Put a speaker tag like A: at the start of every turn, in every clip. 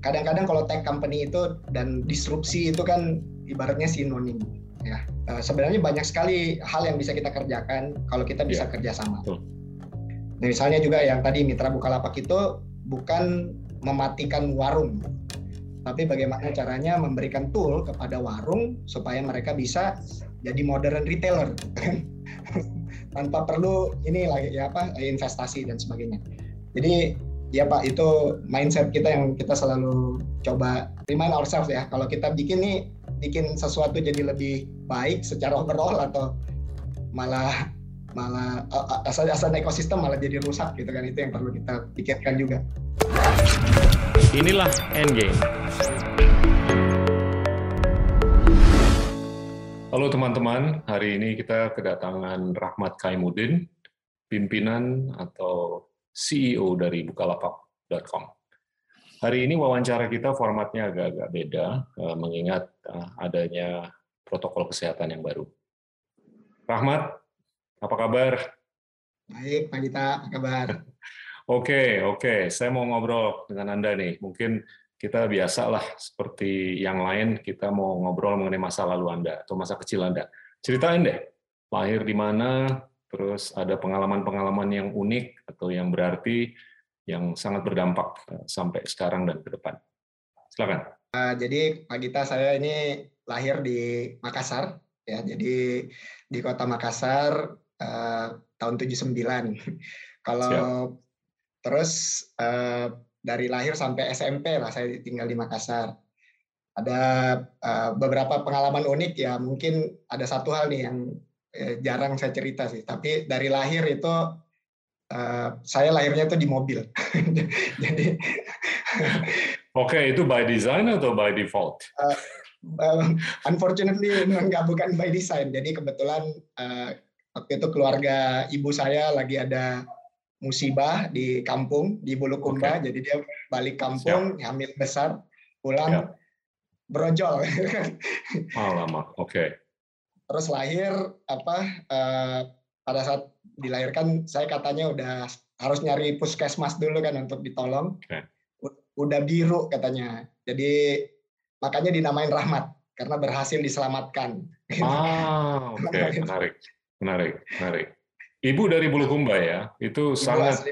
A: kadang-kadang kalau tech company itu dan disrupsi itu kan ibaratnya sinonim ya. Uh, sebenarnya banyak sekali hal yang bisa kita kerjakan kalau kita bisa yeah. kerjasama. Betul. Nah, misalnya juga yang tadi mitra Bukalapak itu bukan mematikan warung, tapi bagaimana caranya memberikan tool kepada warung supaya mereka bisa jadi modern retailer tanpa perlu ini lagi ya apa investasi dan sebagainya. Jadi ya Pak itu mindset kita yang kita selalu coba remind ourselves ya kalau kita bikin nih bikin sesuatu jadi lebih baik secara overall atau malah malah asal asal ekosistem malah jadi rusak gitu kan itu yang perlu kita pikirkan juga.
B: Inilah Endgame. Halo teman-teman, hari ini kita kedatangan Rahmat Kaimudin, pimpinan atau CEO dari Bukalapak.com. Hari ini wawancara kita formatnya agak-agak beda, eh, mengingat eh, adanya protokol kesehatan yang baru. Rahmat, apa kabar?
A: Baik, Pak Gita, apa kabar?
B: Oke, oke. Saya mau ngobrol dengan Anda nih. Mungkin kita biasalah seperti yang lain, kita mau ngobrol mengenai masa lalu Anda atau masa kecil Anda. Ceritain deh, lahir di mana, terus ada pengalaman-pengalaman yang unik atau yang berarti yang sangat berdampak eh, sampai sekarang dan ke depan. Silakan.
A: Uh, jadi Pak Gita saya ini lahir di Makassar ya. Jadi di Kota Makassar uh, tahun 79. Kalau Siap. terus uh, dari lahir sampai SMP lah saya tinggal di Makassar. Ada uh, beberapa pengalaman unik ya. Mungkin ada satu hal nih yang Eh, jarang saya cerita sih. Tapi dari lahir itu uh, saya lahirnya itu di mobil. Jadi
B: Oke, okay, itu by design atau by default? Uh,
A: uh, unfortunately nggak bukan by design. Jadi kebetulan uh, waktu itu keluarga ibu saya lagi ada musibah di kampung di Bulukumba, okay. jadi dia balik kampung, Siap. hamil besar, pulang Siap. brojol.
B: oh, lama, oke. Okay
A: terus lahir apa uh, pada saat dilahirkan saya katanya udah harus nyari puskesmas dulu kan untuk ditolong. Okay. udah biru katanya. Jadi makanya dinamain rahmat karena berhasil diselamatkan.
B: Ah oke okay. menarik menarik menarik. Ibu dari Bulukumba ya itu ibu sangat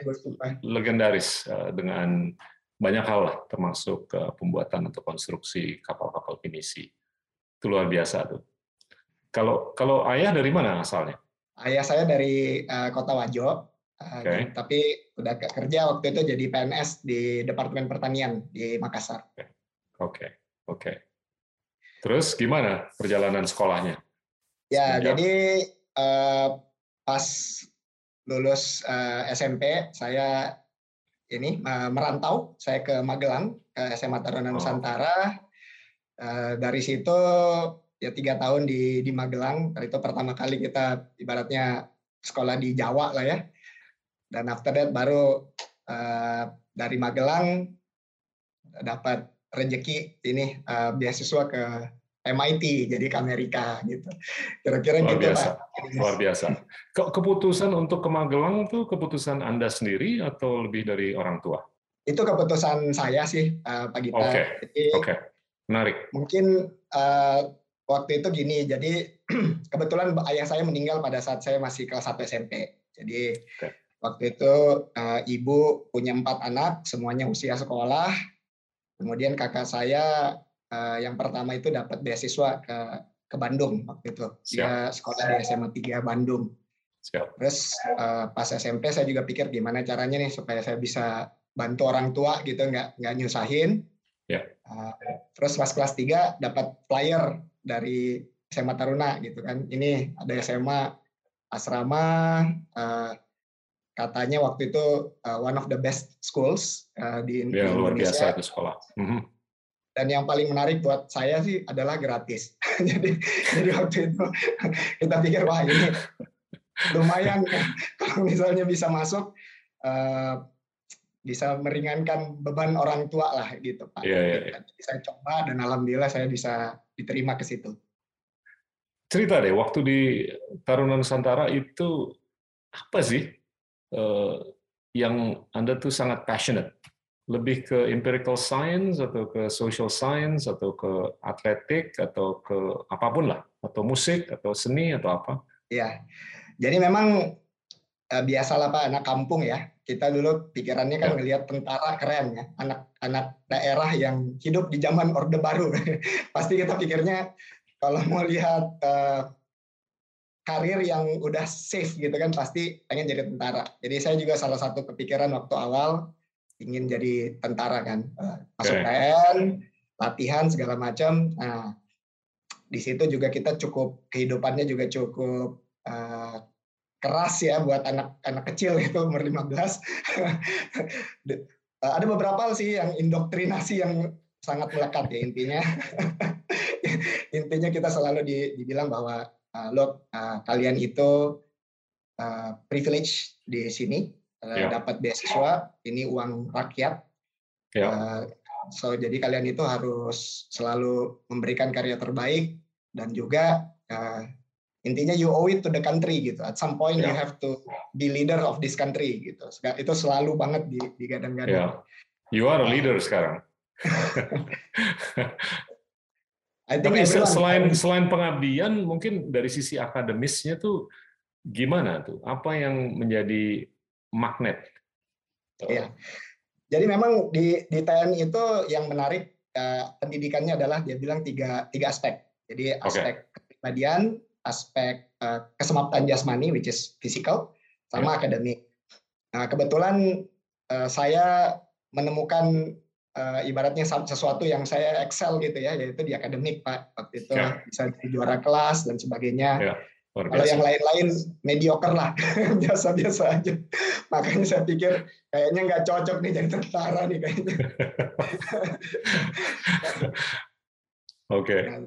B: legendaris uh, dengan banyak hal lah termasuk uh, pembuatan atau konstruksi kapal-kapal pinisi. Itu luar biasa tuh kalau kalau ayah dari mana asalnya?
A: Ayah saya dari uh, Kota Wajo, uh, okay. tapi udah kerja waktu itu jadi PNS di Departemen Pertanian di Makassar.
B: Oke, okay. oke. Okay. Okay. Terus gimana perjalanan sekolahnya?
A: Ya, Sejak... jadi uh, pas lulus uh, SMP saya ini uh, merantau, saya ke Magelang ke SMA Taruna oh. Nusantara. Uh, dari situ ya tiga tahun di di Magelang itu pertama kali kita ibaratnya sekolah di Jawa lah ya dan after that baru uh, dari Magelang dapat rezeki ini uh, beasiswa ke MIT jadi ke Amerika gitu
B: kira-kira gitu biasa. Pak. luar biasa ke keputusan untuk ke Magelang itu keputusan anda sendiri atau lebih dari orang tua
A: itu keputusan saya sih uh, Pak Gita
B: oke okay. oke okay. menarik
A: mungkin uh, waktu itu gini, jadi kebetulan ayah saya meninggal pada saat saya masih kelas 1 SMP. Jadi okay. waktu itu uh, ibu punya empat anak, semuanya usia sekolah. Kemudian kakak saya uh, yang pertama itu dapat beasiswa ke ke Bandung waktu itu. Dia sekolah di SMA 3 Bandung. Siap. Terus uh, pas SMP saya juga pikir gimana caranya nih supaya saya bisa bantu orang tua gitu, nggak nggak nyusahin. Yeah. Uh, terus pas kelas 3 dapat flyer dari SMA Taruna gitu kan. Ini ada SMA asrama uh, katanya waktu itu uh, one of the best schools uh, di,
B: ya, di luar biasa itu sekolah. Mm-hmm.
A: Dan yang paling menarik buat saya sih adalah gratis. jadi jadi waktu itu kita pikir wah ini lumayan kalau misalnya bisa masuk uh, bisa meringankan beban orang tua lah gitu Pak. Yeah, yeah, yeah. Saya coba dan alhamdulillah saya bisa diterima ke situ.
B: Cerita deh, waktu di Taruna Nusantara itu apa sih uh, yang Anda tuh sangat passionate lebih ke empirical science atau ke social science atau ke atletik atau ke apa pun lah atau musik atau seni atau apa?
A: Iya. Jadi memang eh, biasalah Pak anak kampung ya. Kita dulu pikirannya kan ya. ngelihat tentara keren ya, anak-anak daerah yang hidup di zaman Orde Baru. Pasti kita pikirnya kalau mau lihat uh, karir yang udah safe gitu kan pasti pengen jadi tentara. Jadi saya juga salah satu kepikiran waktu awal ingin jadi tentara kan eh, masuk okay. PN latihan segala macam nah di situ juga kita cukup kehidupannya juga cukup uh, keras ya buat anak-anak kecil itu umur 15 ada beberapa sih yang indoktrinasi yang sangat melekat ya intinya intinya kita selalu dibilang bahwa uh, lo uh, kalian itu uh, privilege di sini ya. dapat beasiswa ini uang rakyat ya. uh, so jadi kalian itu harus selalu memberikan karya terbaik dan juga uh, intinya you owe it to the country gitu at some point ya. you have to be leader of this country gitu itu selalu banget di di gadang-gadang
B: ya. you are a leader uh, sekarang I think Tapi selain selain pengabdian, mungkin dari sisi akademisnya tuh gimana tuh? Apa yang menjadi magnet.
A: Iya. Jadi memang di di TNI itu yang menarik uh, pendidikannya adalah dia bilang tiga tiga aspek. Jadi aspek okay. kepribadian, aspek uh, kesemapatan jasmani which is physical sama yeah. akademik. Nah, kebetulan uh, saya menemukan uh, ibaratnya sesuatu yang saya excel gitu ya, yaitu di akademik Pak. Waktu itu yeah. bisa jadi juara kelas dan sebagainya. Yeah. Kalau yang lain-lain mediocre lah, biasa-biasa aja. Makanya saya pikir kayaknya nggak cocok nih jadi tentara nih kayaknya.
B: Oke. Okay.
A: Nah,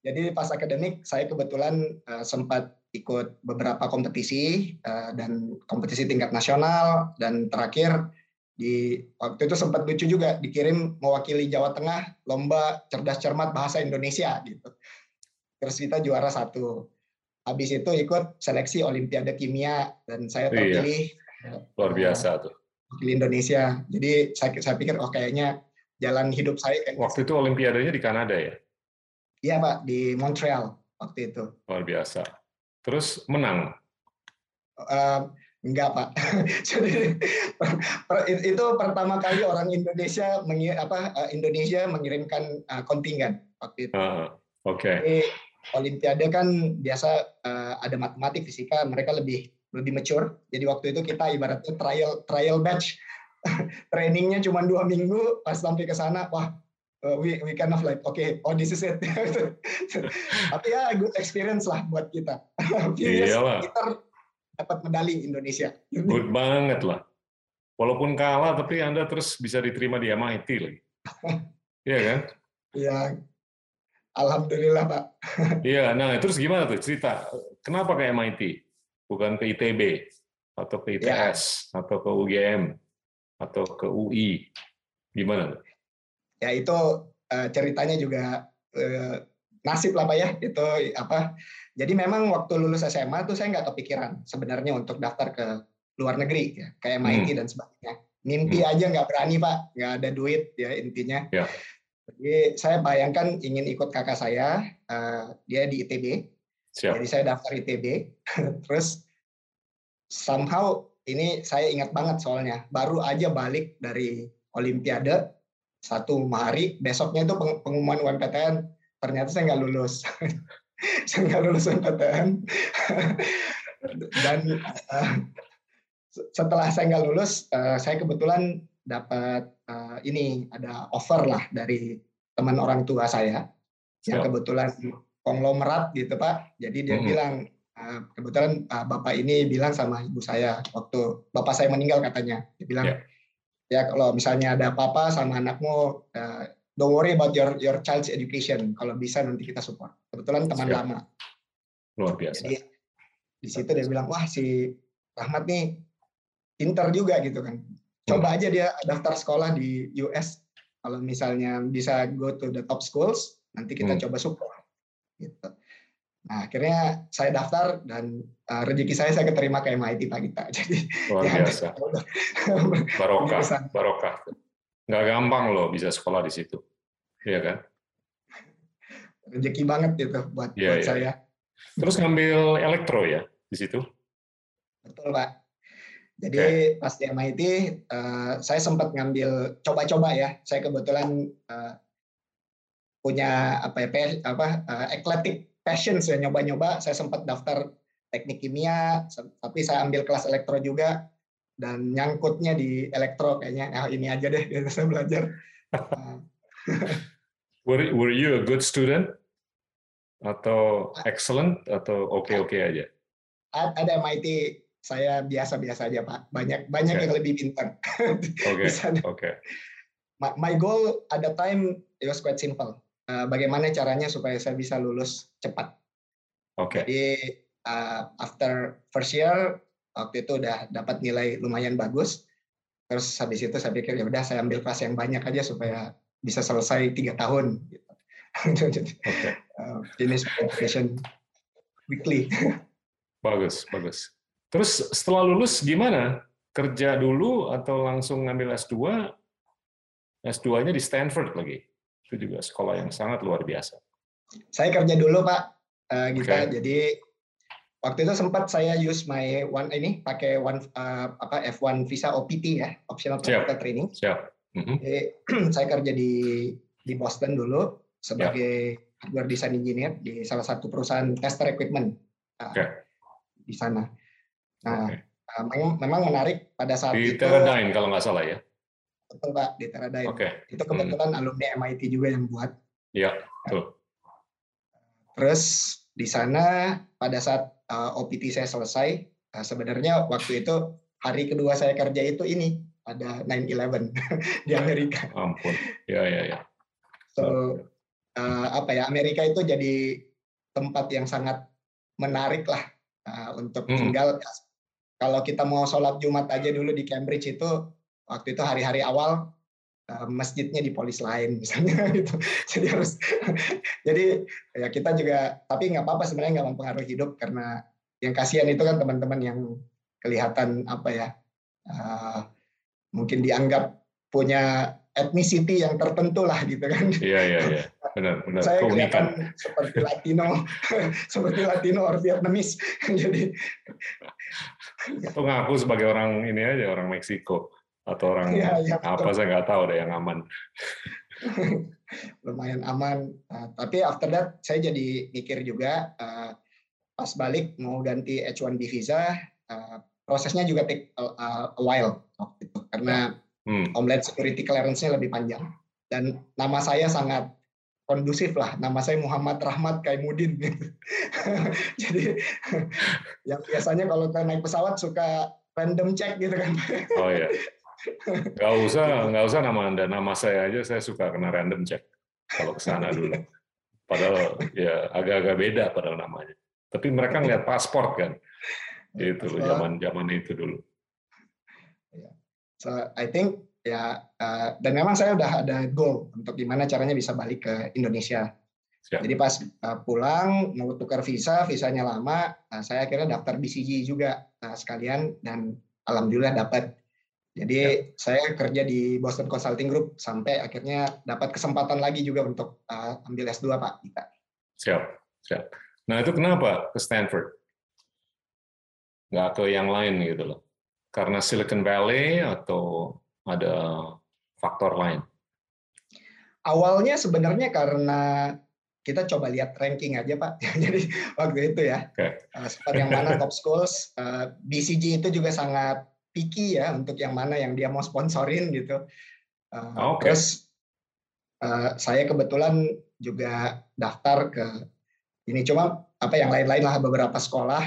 A: jadi pas akademik saya kebetulan uh, sempat ikut beberapa kompetisi uh, dan kompetisi tingkat nasional dan terakhir di waktu itu sempat lucu juga dikirim mewakili Jawa Tengah lomba cerdas cermat bahasa Indonesia gitu. Terus kita juara satu habis itu ikut seleksi Olimpiade Kimia dan saya iya. terpilih
B: iya. luar biasa tuh
A: di Indonesia jadi saya, saya pikir oh kayaknya jalan hidup saya kayak
B: waktu itu Olimpiadanya di Kanada ya
A: iya pak di Montreal waktu itu
B: luar biasa terus menang
A: uh, Enggak pak. Jadi itu pertama kali orang Indonesia mengir, apa eh, Indonesia mengirimkan uh, kontingen waktu itu. Uh,
B: Oke. Okay.
A: Olimpiade kan biasa uh, ada matematik, fisika, mereka lebih lebih mature. Jadi waktu itu kita ibaratnya trial trial batch, trainingnya cuma dua minggu. Pas sampai ke sana, wah uh, we we kind of like okay, oh this is it. Tapi ya good experience lah buat kita.
B: Iyalah.
A: Kita dapat medali Indonesia.
B: Good banget lah. Walaupun kalah, tapi Anda terus bisa diterima di MIT lagi. Iya kan?
A: Iya, Alhamdulillah Pak.
B: Iya, nah terus gimana tuh cerita? Kenapa ke MIT? Bukan ke ITB atau ke ITS ya. atau ke UGM atau ke UI? Gimana tuh?
A: Ya itu uh, ceritanya juga uh, nasib lah Pak ya. Itu apa? Jadi memang waktu lulus SMA tuh saya nggak kepikiran sebenarnya untuk daftar ke luar negeri ya, kayak MIT hmm. dan sebagainya. Mimpi hmm. aja nggak berani Pak, nggak ada duit ya intinya. Ya jadi saya bayangkan ingin ikut kakak saya, uh, dia di ITB. Siap. Jadi saya daftar ITB. Terus somehow ini saya ingat banget soalnya baru aja balik dari Olimpiade satu hari, besoknya itu pengumuman UMPTN ternyata saya nggak lulus. saya nggak lulus UMPTN. Dan uh, setelah saya nggak lulus, uh, saya kebetulan dapat uh, ini ada offer lah dari teman orang tua saya yang kebetulan konglomerat gitu pak jadi dia hmm. bilang uh, kebetulan uh, bapak ini bilang sama ibu saya waktu bapak saya meninggal katanya dia bilang yeah. Ya kalau misalnya ada apa-apa sama anakmu uh, don't worry about your your child's education. Kalau bisa nanti kita support. Kebetulan teman Siap. lama.
B: Luar biasa. Jadi
A: di situ dia bilang wah si Rahmat nih pinter juga gitu kan. Coba aja dia daftar sekolah di US kalau misalnya bisa go to the top schools nanti kita hmm. coba support gitu nah akhirnya saya daftar dan uh, rezeki saya saya keterima ke MIT Pak kita jadi
B: luar ya, biasa barokah barokah nggak gampang loh bisa sekolah di situ, Iya kan?
A: Rezeki banget gitu buat,
B: ya,
A: buat
B: ya.
A: saya.
B: Terus ngambil elektro ya di situ?
A: Betul pak. Jadi okay. pas di MIT uh, eh, saya sempat ngambil coba-coba ya. Saya kebetulan uh, punya apa ya apa uh, eclectic passion saya nyoba-nyoba. Saya sempat daftar teknik kimia, tapi saya ambil kelas elektro juga dan nyangkutnya di elektro kayaknya. Ah ini aja deh yang saya belajar.
B: were, were you a good student atau excellent atau oke-oke okay -okay aja?
A: Ada MIT saya biasa-biasa aja pak banyak banyak okay. yang lebih pintar
B: oke oke okay.
A: my, my goal at the time it was quite simple uh, bagaimana caranya supaya saya bisa lulus cepat
B: oke okay.
A: jadi uh, after first year waktu itu udah dapat nilai lumayan bagus terus habis itu saya pikir ya udah saya ambil kelas yang banyak aja supaya bisa selesai tiga tahun gitu. okay. uh, finish education quickly
B: bagus bagus Terus setelah lulus gimana? Kerja dulu atau langsung ngambil S2? S2-nya di Stanford lagi. Itu juga sekolah yang sangat luar biasa.
A: Saya kerja dulu, Pak. Uh, gitu. Okay. Jadi waktu itu sempat saya use my one ini pakai one uh, apa F1 visa OPT ya, optional practical training.
B: Siap.
A: Mm -hmm. Jadi saya kerja di di Boston dulu sebagai Siap. hardware design engineer di salah satu perusahaan tester equipment. Uh, okay. Di sana. Nah, okay. uh, memang, memang menarik pada saat
B: di
A: itu.
B: Di kalau nggak salah ya.
A: Betul Pak, di Teradyne.
B: Okay.
A: Itu kebetulan hmm. alumni MIT juga yang buat.
B: Iya, betul.
A: Terus di sana pada saat uh, OPT saya selesai, uh, sebenarnya waktu itu hari kedua saya kerja itu ini ada 9/11 di Amerika.
B: Ampun, ya ya ya.
A: So uh, apa ya Amerika itu jadi tempat yang sangat menarik lah uh, untuk hmm. tinggal kalau kita mau sholat Jumat aja dulu di Cambridge itu waktu itu hari-hari awal uh, masjidnya di polis lain misalnya gitu. Jadi harus jadi ya kita juga tapi nggak apa-apa sebenarnya nggak mempengaruhi hidup karena yang kasihan itu kan teman-teman yang kelihatan apa ya uh, mungkin dianggap punya ethnicity yang tertentu lah gitu kan.
B: Iya iya iya. Benar benar.
A: Saya kelihatan seperti Latino, seperti Latino or Vietnamese. Jadi
B: atau ngaku sebagai orang ini aja orang Meksiko atau orang ya, ya, apa saya nggak tahu deh yang aman.
A: Lumayan aman. Uh, tapi after that saya jadi mikir juga uh, pas balik mau ganti H1B visa uh, prosesnya juga take a, a while waktu itu karena hmm. Homeland Security clearance-nya lebih panjang dan nama saya sangat kondusif lah. Nama saya Muhammad Rahmat Kaimudin. Gitu. Jadi yang biasanya kalau naik pesawat suka random check gitu kan.
B: Oh iya. Gak usah, nggak usah nama anda, nama saya aja saya suka kena random check kalau ke sana dulu. Padahal ya agak-agak beda padahal namanya. Tapi mereka ngeliat paspor kan, itu zaman zaman itu dulu.
A: Iya. So I think ya uh, dan memang saya udah ada goal untuk gimana caranya bisa balik ke Indonesia. Siap. Jadi pas uh, pulang mau tukar visa, visanya lama, nah saya akhirnya daftar BCG juga uh, sekalian dan alhamdulillah dapat. Jadi Siap. saya kerja di Boston Consulting Group sampai akhirnya dapat kesempatan lagi juga untuk uh, ambil S2 Pak kita.
B: Siap, siap. Nah itu kenapa ke Stanford? Nggak ke yang lain gitu loh? Karena Silicon Valley atau ada faktor lain?
A: Awalnya sebenarnya karena kita coba lihat ranking aja Pak. Jadi waktu itu ya, okay. uh, yang mana top schools, uh, eh, BCG itu juga sangat picky ya untuk yang mana yang dia mau sponsorin gitu. Uh, eh, okay. Terus uh, saya kebetulan juga daftar ke ini cuma apa yang lain-lain lah beberapa sekolah.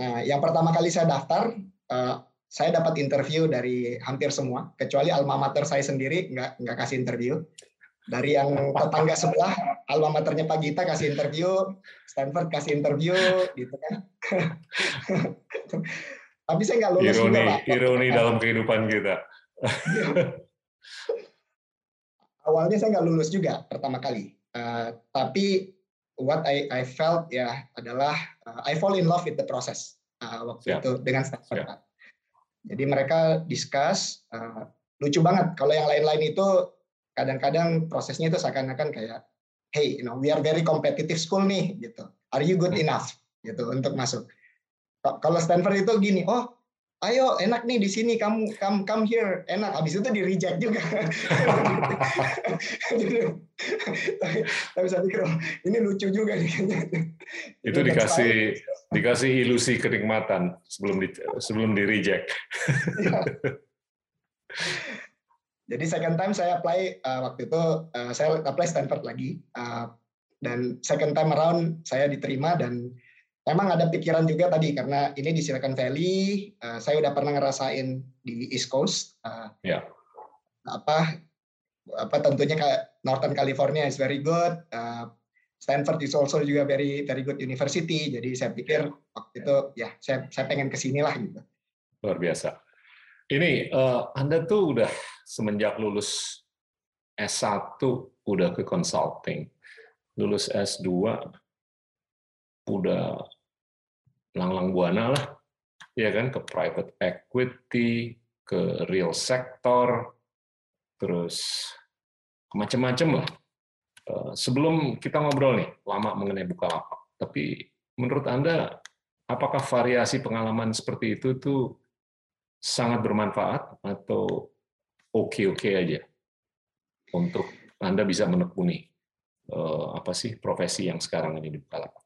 A: Nah, yang pertama kali saya daftar uh, saya dapat interview dari hampir semua, kecuali alma mater saya sendiri nggak nggak kasih interview. Dari yang tetangga sebelah, alma maternya Pak Gita kasih interview, Stanford kasih interview, gitu kan. Tapi saya nggak lulus
B: ironi,
A: juga, Pak.
B: Ironi dalam kehidupan kita.
A: Awalnya saya nggak lulus juga pertama kali. Uh, tapi what I, I felt ya adalah uh, I fall in love with the process uh, waktu Siap. itu dengan Stanford. Siap. Jadi mereka discuss uh, lucu banget. Kalau yang lain-lain itu kadang-kadang prosesnya itu seakan-akan kayak, hey, you know, we are very competitive school nih, gitu. Are you good hmm. enough, gitu, untuk masuk. Kalau Stanford itu gini, oh ayo enak nih di sini kamu come come here. Enak habis itu di reject juga. Tapi saya pikir oh, ini lucu juga nih.
B: Itu dikasih dikasih ilusi kenikmatan sebelum di sebelum di reject.
A: Iya. jadi second time saya apply uh, waktu itu uh, saya apply Stanford lagi uh, dan second time around saya diterima dan memang ada pikiran juga tadi karena ini di Silicon Valley, uh, saya udah pernah ngerasain di East Coast. Uh,
B: ya.
A: Apa apa tentunya kayak Northern California is very good. Uh, Stanford is also juga very very good university. Jadi saya pikir ya. waktu itu ya saya saya pengen ke sini lah gitu.
B: Luar biasa. Ini uh, Anda tuh udah semenjak lulus S1 udah ke consulting. Lulus S2 udah langlang buana lah, ya kan ke private equity, ke real sector, terus macam-macam lah. Eh, sebelum kita ngobrol nih lama mengenai Bukalapak, tapi menurut Anda apakah variasi pengalaman seperti itu tuh sangat bermanfaat atau oke-oke aja untuk Anda bisa menekuni eh, apa sih profesi yang sekarang ini di Bukalapak?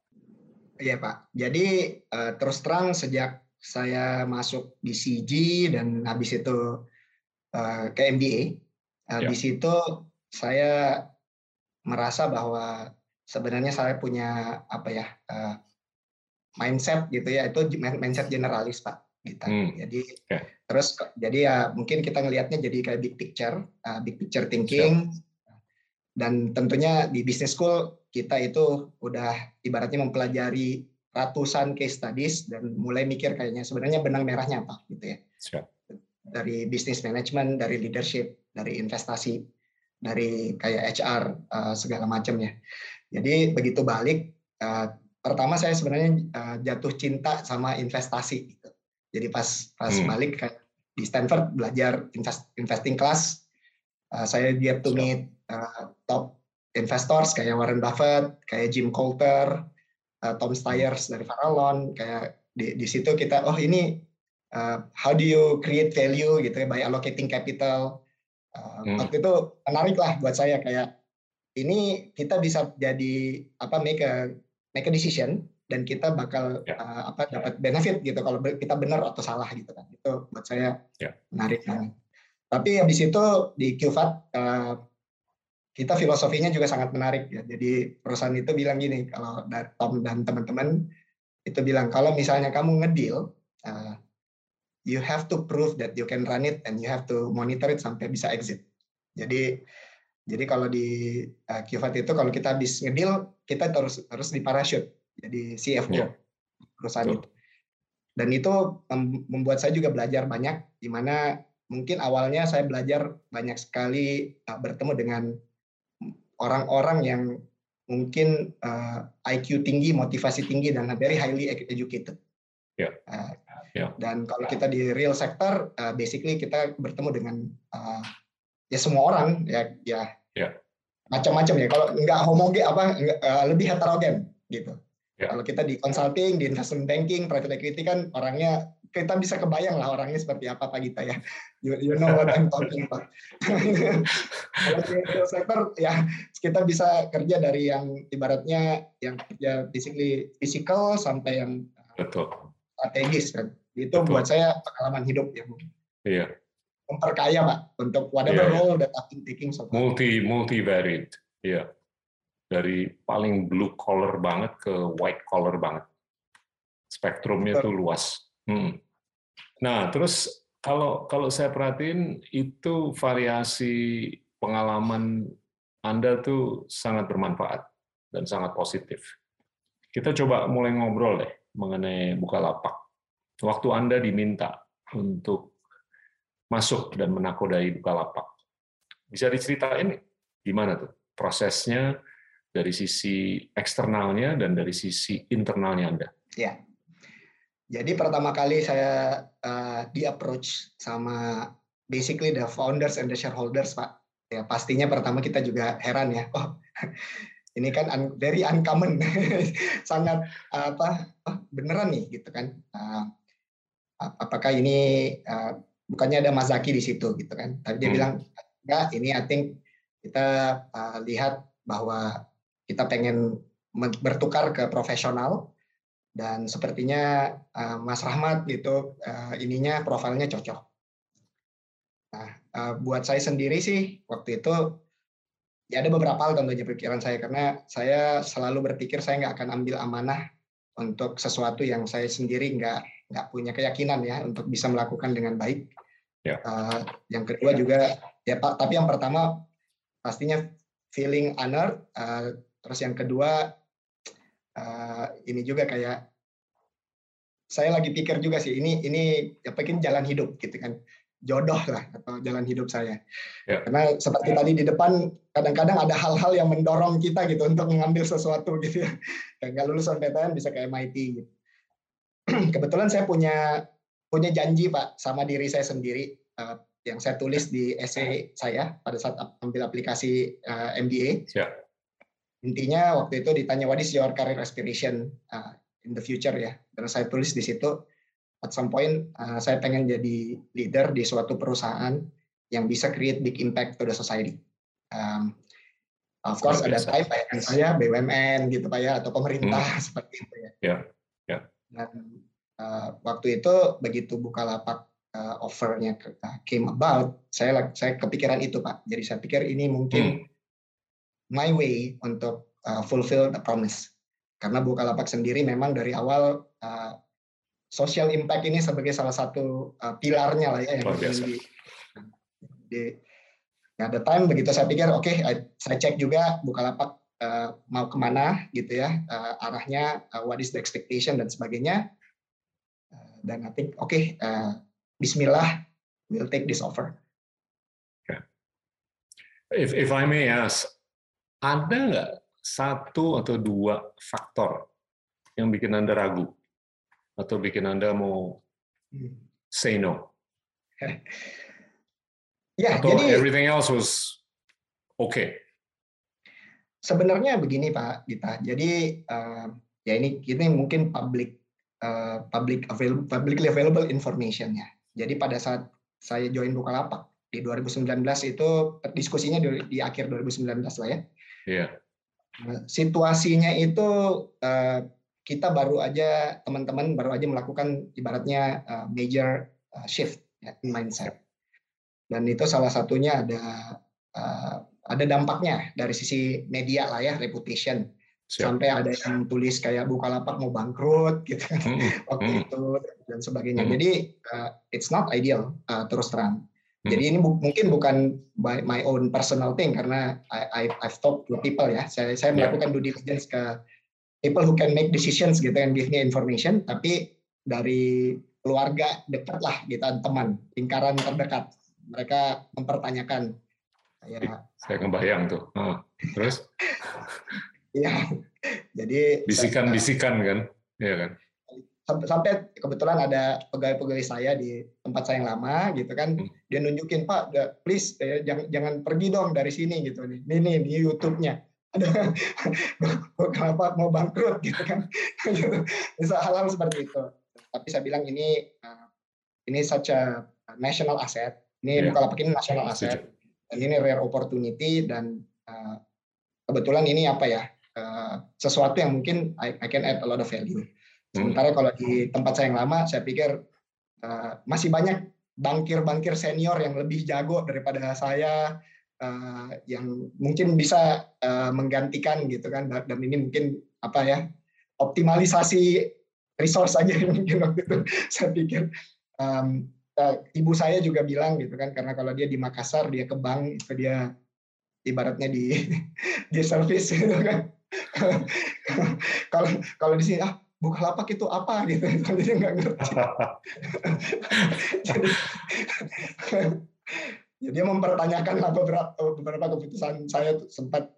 A: Iya Pak. Jadi uh, terus terang sejak saya masuk di CG dan habis itu uh, ke MBA, uh, ya. di situ saya merasa bahwa sebenarnya saya punya apa ya uh, mindset gitu ya itu mindset generalis Pak. Gitu. Hmm. Jadi okay. terus jadi ya mungkin kita ngelihatnya jadi kayak big picture, uh, big picture thinking. Siap. Dan tentunya di business school kita itu udah ibaratnya mempelajari ratusan case studies dan mulai mikir kayaknya sebenarnya benang merahnya apa gitu ya. Sure. Dari business management, dari leadership, dari investasi, dari kayak HR uh, eh, segala macamnya. Jadi begitu balik uh, pertama saya sebenarnya uh, jatuh cinta sama investasi gitu. Jadi pas pas hmm. balik kayak di Stanford belajar invest, investing class, uh, saya get to meet uh, top investors kayak Warren Buffett, kayak Jim Coulter, uh, Tom Stiers dari Farallon, kayak di, di situ kita oh ini uh, how do you create value gitu ya by allocating capital. Uh, hmm. Waktu itu menarik lah buat saya kayak ini kita bisa jadi apa make a make a decision dan kita bakal yeah. uh, apa dapat benefit gitu kalau kita benar atau salah gitu kan itu buat saya yeah. menarik banget. Tapi habis itu di QFAT uh, kita filosofinya juga sangat menarik ya. Jadi perusahaan itu bilang gini, kalau Tom dan teman-teman itu bilang kalau misalnya kamu ngedil, uh, you have to prove that you can run it and you have to monitor it sampai bisa exit. Jadi jadi kalau di uh, itu kalau kita habis ngedil, kita terus harus di parachute. Jadi CFO yeah. perusahaan Betul. itu. Dan itu membuat saya juga belajar banyak di mana mungkin awalnya saya belajar banyak sekali uh, bertemu dengan orang-orang yang mungkin uh, eh, IQ tinggi, motivasi tinggi dan very highly educated. Yeah. Uh, yeah. Dan kalau kita di real sector, uh, basically kita bertemu dengan uh, ya semua orang ya ya yeah. macam-macam ya. Kalau nggak homogen apa enggak, uh, lebih heterogen gitu. Yeah. Kalau kita di consulting, di investment banking, private equity kan orangnya kita bisa kebayang lah orangnya seperti apa Pak Gita ya. You, you know what I'm talking about. Kalau di sektor ya kita bisa kerja dari yang ibaratnya yang kerja basically physical sampai yang
B: Betul.
A: strategis kan. Itu Betul. buat saya pengalaman hidup yang
B: iya.
A: memperkaya Pak untuk whatever yeah. role that I've been taking so
B: far. Multi multi varied. Iya. Dari paling blue collar banget ke white collar banget. Spektrumnya itu luas. Hmm. Nah, terus kalau kalau saya perhatiin itu variasi pengalaman Anda tuh sangat bermanfaat dan sangat positif. Kita coba mulai ngobrol deh mengenai Bukalapak. Waktu Anda diminta untuk masuk dan menakodai Bukalapak. Bisa diceritain gimana tuh prosesnya dari sisi eksternalnya dan dari sisi internalnya Anda?
A: Ya, jadi pertama kali saya uh, di approach sama basically the founders and the shareholders, Pak. Ya pastinya pertama kita juga heran ya. Oh, ini kan un, very uncommon, sangat apa oh, beneran nih gitu kan. Uh, apakah ini uh, bukannya ada Mazaki di situ gitu kan? Tapi dia hmm. bilang enggak, ini I think kita uh, lihat bahwa kita pengen bertukar ke profesional dan sepertinya uh, Mas Rahmat gitu uh, ininya profilnya cocok. Nah, uh, buat saya sendiri sih waktu itu ya ada beberapa hal tentunya pikiran saya karena saya selalu berpikir saya nggak akan ambil amanah untuk sesuatu yang saya sendiri nggak nggak punya keyakinan ya untuk bisa melakukan dengan baik. Ya. Uh, yang kedua juga ya Pak, tapi yang pertama pastinya feeling honored. Uh, terus yang kedua uh, ini juga kayak saya lagi pikir juga sih ini ini apa ya, jalan hidup gitu kan jodoh lah atau jalan hidup saya. Ya. Karena seperti tadi di depan kadang-kadang ada hal-hal yang mendorong kita gitu untuk mengambil sesuatu gitu ya. Kayak nggak lulus PTN bisa ke MIT gitu. Kebetulan saya punya punya janji Pak sama diri saya sendiri uh, yang saya tulis di essay saya pada saat ambil aplikasi uh, eh, MBA. Ya. Intinya waktu itu ditanya what is your career aspiration uh, in the future ya. Dan saya tulis di situ at some point uh, saya pengen jadi leader di suatu perusahaan yang bisa create big impact to the society. Um, of course ada type kayak saya BUMN gitu pak ya atau pemerintah hmm. seperti itu ya. Yeah. Yeah. Dan uh, waktu itu begitu Bukalapak uh, offernya uh, came about, saya saya kepikiran itu pak. Jadi saya pikir ini mungkin hmm. My way untuk uh, fulfill the promise. Karena Bukalapak sendiri memang dari awal uh, social impact ini sebagai salah satu uh, pilarnya lah ya yang di, di the time begitu saya pikir oke okay, saya cek juga Bukalapak uh, mau ke mana gitu ya uh, arahnya uh, what is the expectation dan sebagainya uh, dan I think oke okay, uh, Bismillah we'll take this offer.
B: Okay. If if I may ask, ada nggak satu atau dua faktor yang bikin anda ragu atau bikin Anda mau hmm. say no? ya, atau jadi everything else was okay.
A: Sebenarnya begini Pak Gita. Jadi uh, ya ini ini mungkin public uh, public available publicly available information ya. Jadi pada saat saya join Bukalapak di 2019 itu diskusinya di, di akhir 2019 lah ya. Iya. Yeah. Situasinya itu uh, kita baru aja teman-teman baru aja melakukan ibaratnya uh, major uh, shift ya, in mindset dan itu salah satunya ada ada dampaknya dari sisi media lah ya reputation Siap. sampai ada yang tulis kayak Bukalapak mau bangkrut gitu kan hmm. waktu hmm. itu dan sebagainya hmm. jadi uh, it's not ideal uh, terus terang. Jadi ini bu mungkin bukan by my own personal thing karena I, I I've talked to people ya. Saya saya melakukan due diligence ke people who can make decisions gitu and give me information. Tapi dari keluarga dekat lah gitu teman lingkaran terdekat mereka mempertanyakan.
B: Ya. Saya kebayang tuh. Oh, terus?
A: Ya. Jadi
B: bisikan-bisikan kan? Ya kan
A: sampai kebetulan ada pegawai-pegawai saya di tempat saya yang lama gitu kan. Hmm. dia nunjukin pak please eh, jangan jangan pergi dong dari sini gitu. Nih ini nih YouTube-nya. Ada kenapa mau bangkrut? gitu kan. Bisa hal-hal seperti itu. Tapi saya bilang ini uh, ini such a national asset. Ini yeah. Bukalapak ini national asset. Dan ini rare opportunity dan uh, kebetulan ini apa ya uh, sesuatu yang mungkin I, I can add a lot of value. Sementara hmm. kalau di tempat saya yang lama saya pikir uh, masih banyak bangkir-bangkir senior yang lebih jago daripada saya uh, yang mungkin bisa uh, menggantikan gitu kan. Dan ini mungkin apa ya optimalisasi resource aja mungkin waktu itu. Saya pikir um, uh, ibu saya juga bilang gitu kan karena kalau dia di Makassar dia ke bank itu dia ibaratnya di di service gitu kan. Kalau kalau di sini ah buka lapak itu apa gitu jadi nggak ngerti jadi ya dia mempertanyakan lah beberapa beberapa keputusan saya sempat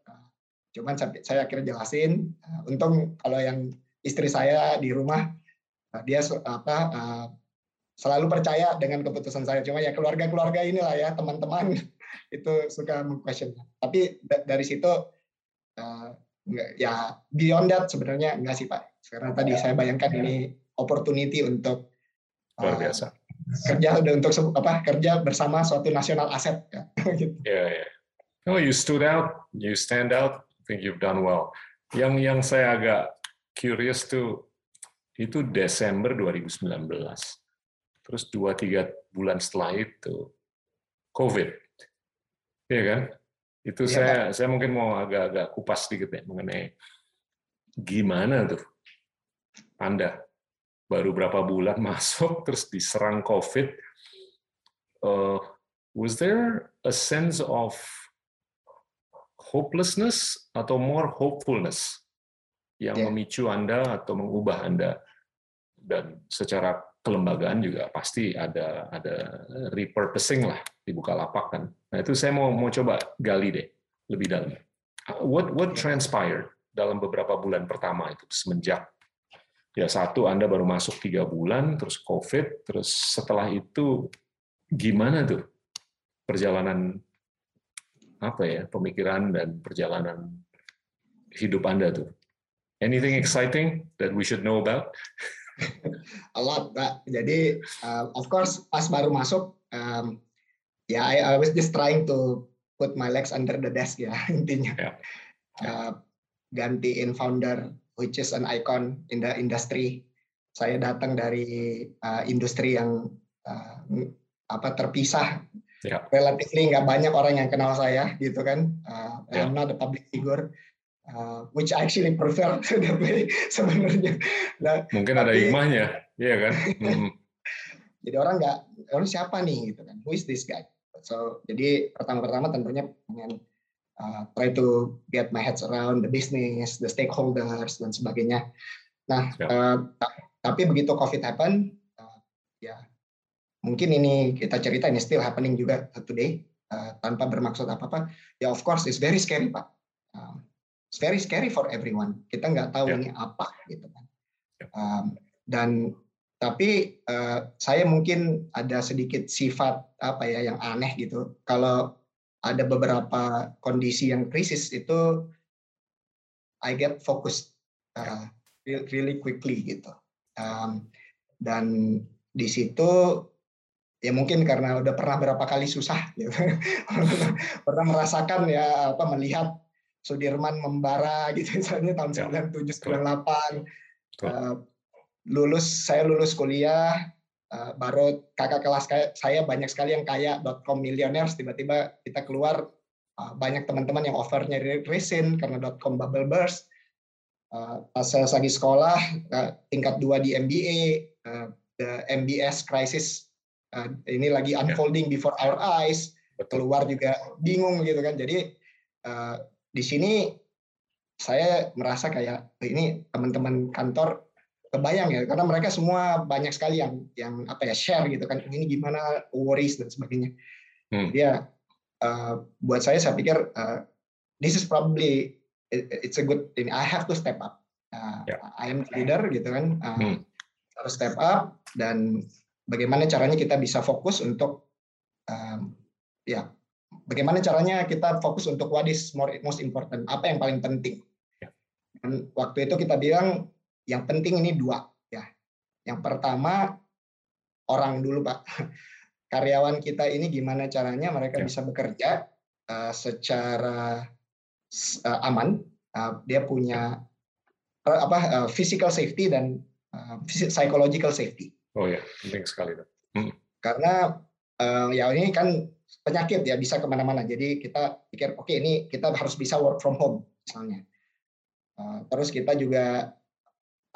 A: cuman saya akhirnya jelasin untung kalau yang istri saya di rumah dia apa selalu percaya dengan keputusan saya. Cuma ya keluarga-keluarga inilah ya teman-teman itu suka mengquestion. Tapi dari situ ya beyond that sebenarnya enggak sih Pak. Karena tadi saya bayangkan ini opportunity untuk
B: luar biasa
A: kerja udah untuk apa kerja bersama suatu nasional aset ya.
B: gitu. Yeah, yeah. Oh, you stood out, you stand out. I think you've done well. Yang yang saya agak curious tuh itu Desember 2019. Terus dua tiga bulan setelah itu COVID, iya kan? Itu ya, saya kan? saya mungkin mau agak-agak kupas sedikit ya mengenai gimana tuh Anda baru berapa bulan masuk terus diserang COVID. Uh, was there a sense of hopelessness atau more hopefulness yang yeah. memicu Anda atau mengubah Anda dan secara kelembagaan juga pasti ada ada repurposing lah di Bukalapak kan. Nah itu saya mau mau coba gali deh lebih dalam. What what transpired dalam beberapa bulan pertama itu semenjak ya satu Anda baru masuk tiga bulan, terus COVID, terus setelah itu gimana tuh perjalanan apa ya pemikiran dan perjalanan hidup Anda tuh? Anything exciting that we should know about?
A: A lot, Pak. Jadi, uh, of course, pas baru masuk, um, ya yeah, I, I was just trying to put my legs under the desk ya intinya. Yeah. Uh, gantiin founder which is an icon in the industry. Saya datang dari uh, industri yang uh, apa terpisah, yeah. relatively nggak banyak orang yang kenal saya gitu kan. Uh, yeah. I'm not a public figure, uh, which I actually prefer sebenarnya.
B: Nah, Mungkin tapi, ada hikmahnya, iya kan. Hmm.
A: jadi orang nggak, orang siapa nih gitu kan? Who is this guy? So jadi pertama-pertama tentunya pengen uh, try to get my heads around the business, the stakeholders dan sebagainya. Nah, uh, tapi begitu COVID happen, uh, ya mungkin ini kita cerita ini still happening juga today uh, tanpa bermaksud apa-apa. Ya of course it's very scary pak. Uh, it's very scary for everyone. Kita nggak tahu yeah. ini apa gitu kan. Um, dan tapi uh, saya mungkin ada sedikit sifat apa ya yang aneh gitu. Kalau ada beberapa kondisi yang krisis itu I get focused uh, really quickly gitu. Um, dan di situ ya mungkin karena udah pernah berapa kali susah gitu. pernah merasakan ya apa melihat Sudirman membara gitu misalnya tahun ya. 97 98 uh, lulus saya lulus kuliah Eh, baru kakak kelas saya banyak sekali yang kaya .com millionaires tiba-tiba kita keluar uh, banyak teman-teman yang offernya resin karena .com bubble burst. Uh, pas saya lagi sekolah uh, tingkat dua di MBA uh, the MBS crisis uh, ini lagi ya. unfolding before our eyes keluar juga bingung gitu kan. Jadi uh, di sini saya merasa kayak ini teman-teman kantor kebayang ya karena mereka semua banyak sekali yang yang apa ya share gitu kan ini gimana worries dan sebagainya hmm. dia uh, buat saya saya pikir uh, this is probably it's a good thing I have to step up uh, yeah. I am leader gitu kan uh, hmm. harus step up dan bagaimana caranya kita bisa fokus untuk um, ya bagaimana caranya kita fokus untuk what is more most important apa yang paling penting yeah. dan waktu itu kita bilang yang penting ini dua ya. Yang pertama orang dulu Pak. Karyawan kita ini gimana caranya mereka ya. bisa bekerja uh, secara uh, aman. Uh, dia punya uh, apa uh, physical safety dan uh, psychological safety.
B: Oh ya, penting sekali. Hmm.
A: Karena uh, ya ini kan penyakit ya bisa ke mana-mana. Jadi kita pikir oke okay, ini kita harus bisa work from home misalnya. Uh, terus kita juga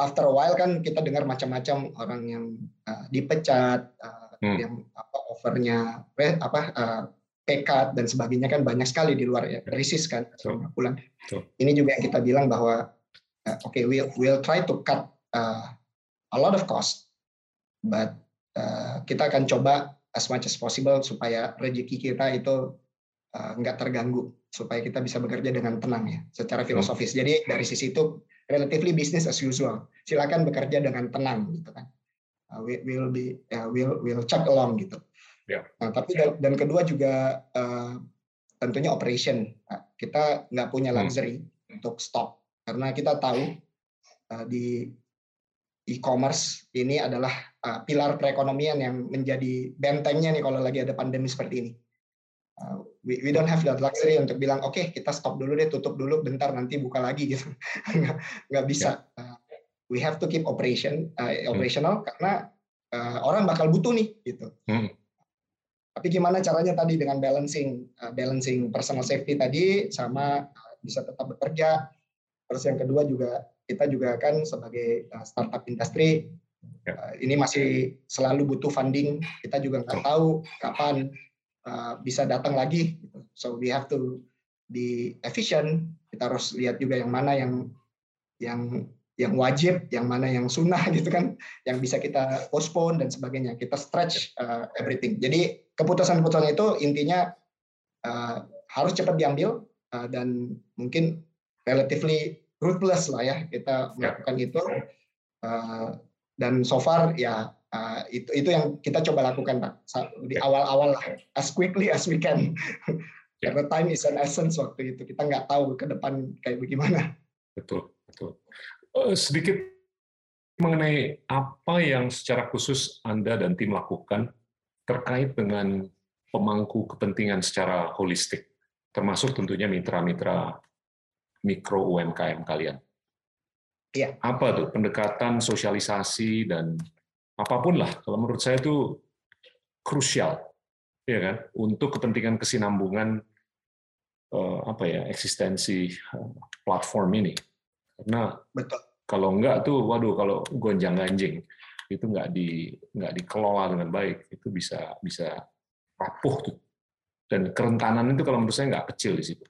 A: after a while kan kita dengar macam-macam orang yang uh, dipecat, uh, hmm. yang apa overnya apa uh, pekat dan sebagainya kan banyak sekali di luar ya krisis kan selama bulan. Ini juga yang kita bilang bahwa uh, oke okay, we'll we'll try to cut uh, a lot of cost, but uh, kita akan coba as much as possible supaya rezeki kita itu uh, nggak terganggu supaya kita bisa bekerja dengan tenang ya secara filosofis. Jadi dari sisi itu relatively business as usual. Silakan bekerja dengan tenang gitu kan. uh, we will be uh, will will check along gitu.
B: Yeah.
A: Nah, tapi dan, dan kedua juga uh, tentunya operation. Nah, kita nggak punya hmm. luxury hmm. untuk stop karena kita tahu uh, di e-commerce ini adalah uh, pilar perekonomian yang menjadi bentengnya nih kalau lagi ada pandemi seperti ini. Uh, we, we don't have that luxury untuk bilang oke okay, kita stop dulu deh tutup dulu bentar nanti buka lagi gitu. Nggak, nggak bisa. Uh, we have to keep operation uh, operational hmm. karena uh, orang bakal butuh nih gitu. Hmm. tapi gimana caranya tadi dengan balancing uh, balancing personal safety tadi sama uh, bisa tetap bekerja. Terus yang kedua juga kita juga kan sebagai uh, startup industri uh, ini masih selalu butuh funding. Kita juga nggak tahu kapan Uh, bisa datang lagi. Gitu. So we have to be efficient. Kita harus lihat juga yang mana yang yang yang wajib, yang mana yang sunnah gitu kan, yang bisa kita postpone dan sebagainya. Kita stretch uh, everything. Jadi keputusan-keputusan itu intinya uh, harus cepat diambil uh, dan mungkin relatively ruthless lah ya kita ya. melakukan itu. Uh, dan so far ya Uh, itu itu yang kita coba lakukan pak di awal-awal lah as quickly as we can yeah. karena time is an essence waktu itu kita nggak tahu ke depan kayak bagaimana
B: betul betul uh, sedikit mengenai apa yang secara khusus anda dan tim lakukan terkait dengan pemangku kepentingan secara holistik termasuk tentunya mitra-mitra mikro UMKM kalian.
A: Iya.
B: Apa tuh pendekatan sosialisasi dan apa pun lah kalau menurut saya itu krusial ya kan? Untuk kepentingan kesinambungan eh, apa ya eksistensi eh, platform ini. Karena
A: betul.
B: kalau enggak tuh waduh kalau gonjang ganjing itu nggak di nggak dikelola dengan baik itu bisa bisa rapuh tuh. Dan kerentanan itu kalau menurut saya nggak kecil di situ.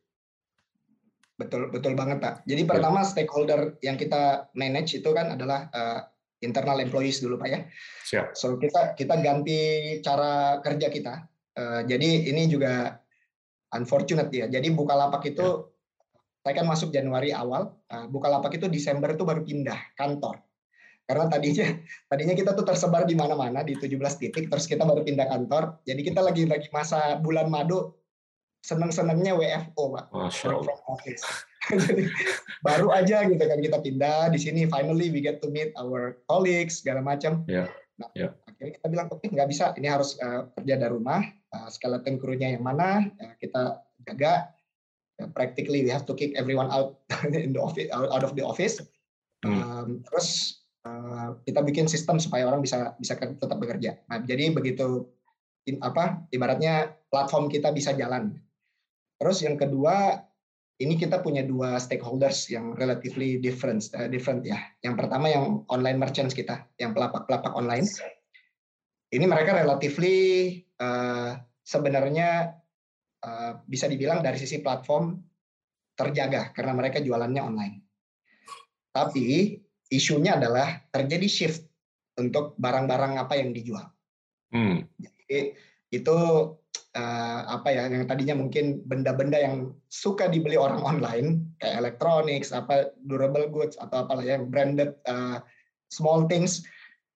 A: Betul betul banget pak. Jadi pertama ya. stakeholder yang kita manage itu kan adalah uh, internal employees dulu Pak ya.
B: Siap.
A: So kita kita ganti cara kerja kita. Uh, jadi ini juga unfortunate ya. Jadi Bukalapak itu ya. saya kan masuk Januari awal, uh, Bukalapak itu Desember itu baru pindah kantor. Karena tadinya tadinya kita tuh tersebar di mana-mana di 17 titik terus kita baru pindah kantor. Jadi kita lagi lagi masa bulan madu seneng-senengnya WFO, Pak.
B: Masya Allah.
A: baru aja gitu kan kita pindah di sini finally we get to meet our colleagues segala macam.
B: Yeah.
A: Nah, yeah. akhirnya kita bilang oke okay, nggak bisa ini harus uh, kerja dari rumah. Uh, skeleton krunya yang mana uh, kita jaga. Uh, practically we have to kick everyone out in the office out of the office. Um, terus uh, kita bikin sistem supaya orang bisa bisa tetap bekerja. Nah, jadi begitu in, apa ibaratnya platform kita bisa jalan. Terus yang kedua ini kita punya dua stakeholders yang relatively different, uh, different ya. Yang pertama yang online merchants kita, yang pelapak-pelapak online. Ini mereka relatively uh, sebenarnya uh, bisa dibilang dari sisi platform terjaga karena mereka jualannya online. Tapi isunya adalah terjadi shift untuk barang-barang apa yang dijual. Hmm. Jadi itu uh, apa ya yang tadinya mungkin benda-benda yang suka dibeli orang online kayak electronics apa durable goods atau apalah ya branded uh, small things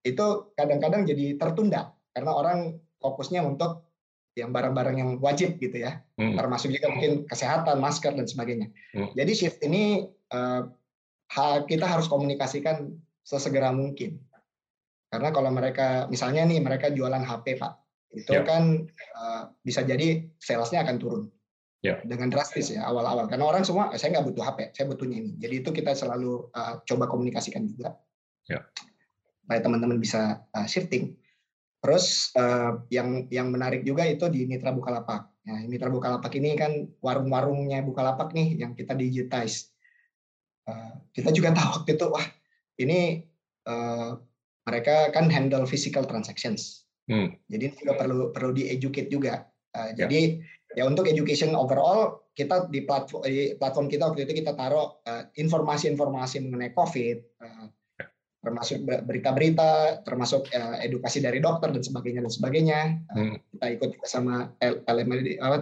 A: itu kadang-kadang jadi tertunda. Karena orang fokusnya untuk yang barang-barang yang wajib gitu ya. Hmm. termasuk juga mungkin kesehatan masker dan sebagainya. Hmm. jadi shift ini uh, kita harus komunikasikan sesegera mungkin. Karena kalau mereka misalnya nih mereka jualan HP pak itu yeah. kan uh, bisa jadi salesnya akan turun. Yeah. dengan drastis ya awal-awal. Karena orang semua eh, saya nggak butuh HP saya butuhnya ini jadi itu kita selalu uh, coba komunikasikan juga.
B: Yeah.
A: supaya teman-teman bisa uh, shifting. Terus uh, yang yang menarik juga itu di Mitra Bukalapak. Ya Mitra Bukalapak ini kan warung-warungnya Bukalapak nih yang kita digitize. Uh, kita juga tahu waktu itu wah ini uh, mereka kan handle physical transactions Hmm. Jadi juga perlu perlu di educate juga. Uh, ya. Jadi ya untuk education overall kita di platform di platform kita waktu itu kita taruh uh, informasi-informasi mengenai COVID, uh, termasuk berita-berita, termasuk uh, edukasi dari dokter dan sebagainya dan sebagainya. Uh, Kita ikut sama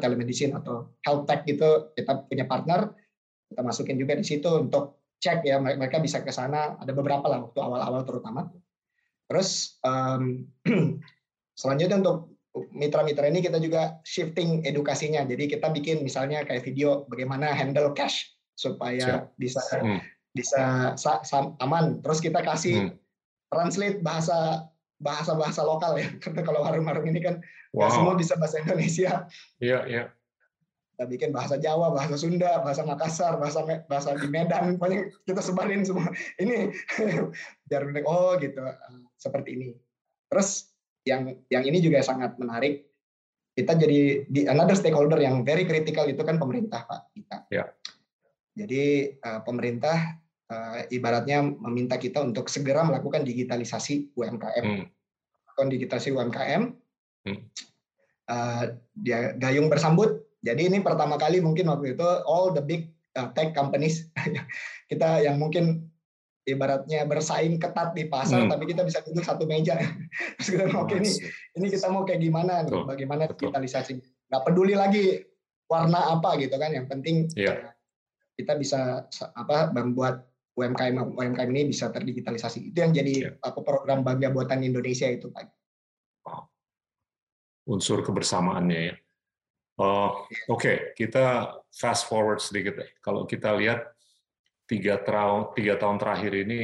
A: telemedicine atau health tech gitu. Kita punya partner, kita masukin juga di situ untuk cek ya mereka bisa ke sana. Ada beberapa lah waktu awal-awal terutama. terus um, selanjutnya untuk mitra-mitra ini kita juga shifting edukasinya. Jadi kita bikin misalnya kayak video bagaimana handle cash supaya Siap. bisa hmm. bisa aman. Terus kita kasih hmm. translate bahasa bahasa bahasa lokal ya. Karena kalau warung-warung ini kan wow. semua bisa bahasa Indonesia.
B: Iya, iya
A: kita bikin bahasa Jawa, bahasa Sunda, bahasa Makassar, bahasa bahasa di Medan, pokoknya kita sebarin semua. Ini biar oh gitu seperti ini. Terus yang yang ini juga sangat menarik. Kita jadi di another stakeholder yang very critical itu kan pemerintah Pak kita. Ya. Jadi uh, pemerintah uh, ibaratnya meminta kita untuk segera melakukan digitalisasi UMKM. Hmm. digitalisasi UMKM. Hmm. Uh, dia gayung bersambut jadi ini pertama kali mungkin waktu itu all the big uh, tech companies kita yang mungkin ibaratnya bersaing ketat di pasar, hmm. tapi kita bisa duduk satu meja. Terus kita mau oke ini, ini kita mau kayak gimana nih, bagaimana digitalisasi. Nggak peduli lagi warna apa gitu kan, yang penting yeah. kita bisa apa membuat UMKM UMKM ini bisa terdigitalisasi. Itu yang jadi yeah. apa program bangga buatan Indonesia itu Pak.
B: Wow. Unsur kebersamaannya ya. Oh, Oke, okay. kita fast forward sedikit deh. Kalau kita lihat tiga, tahun tiga tahun terakhir ini,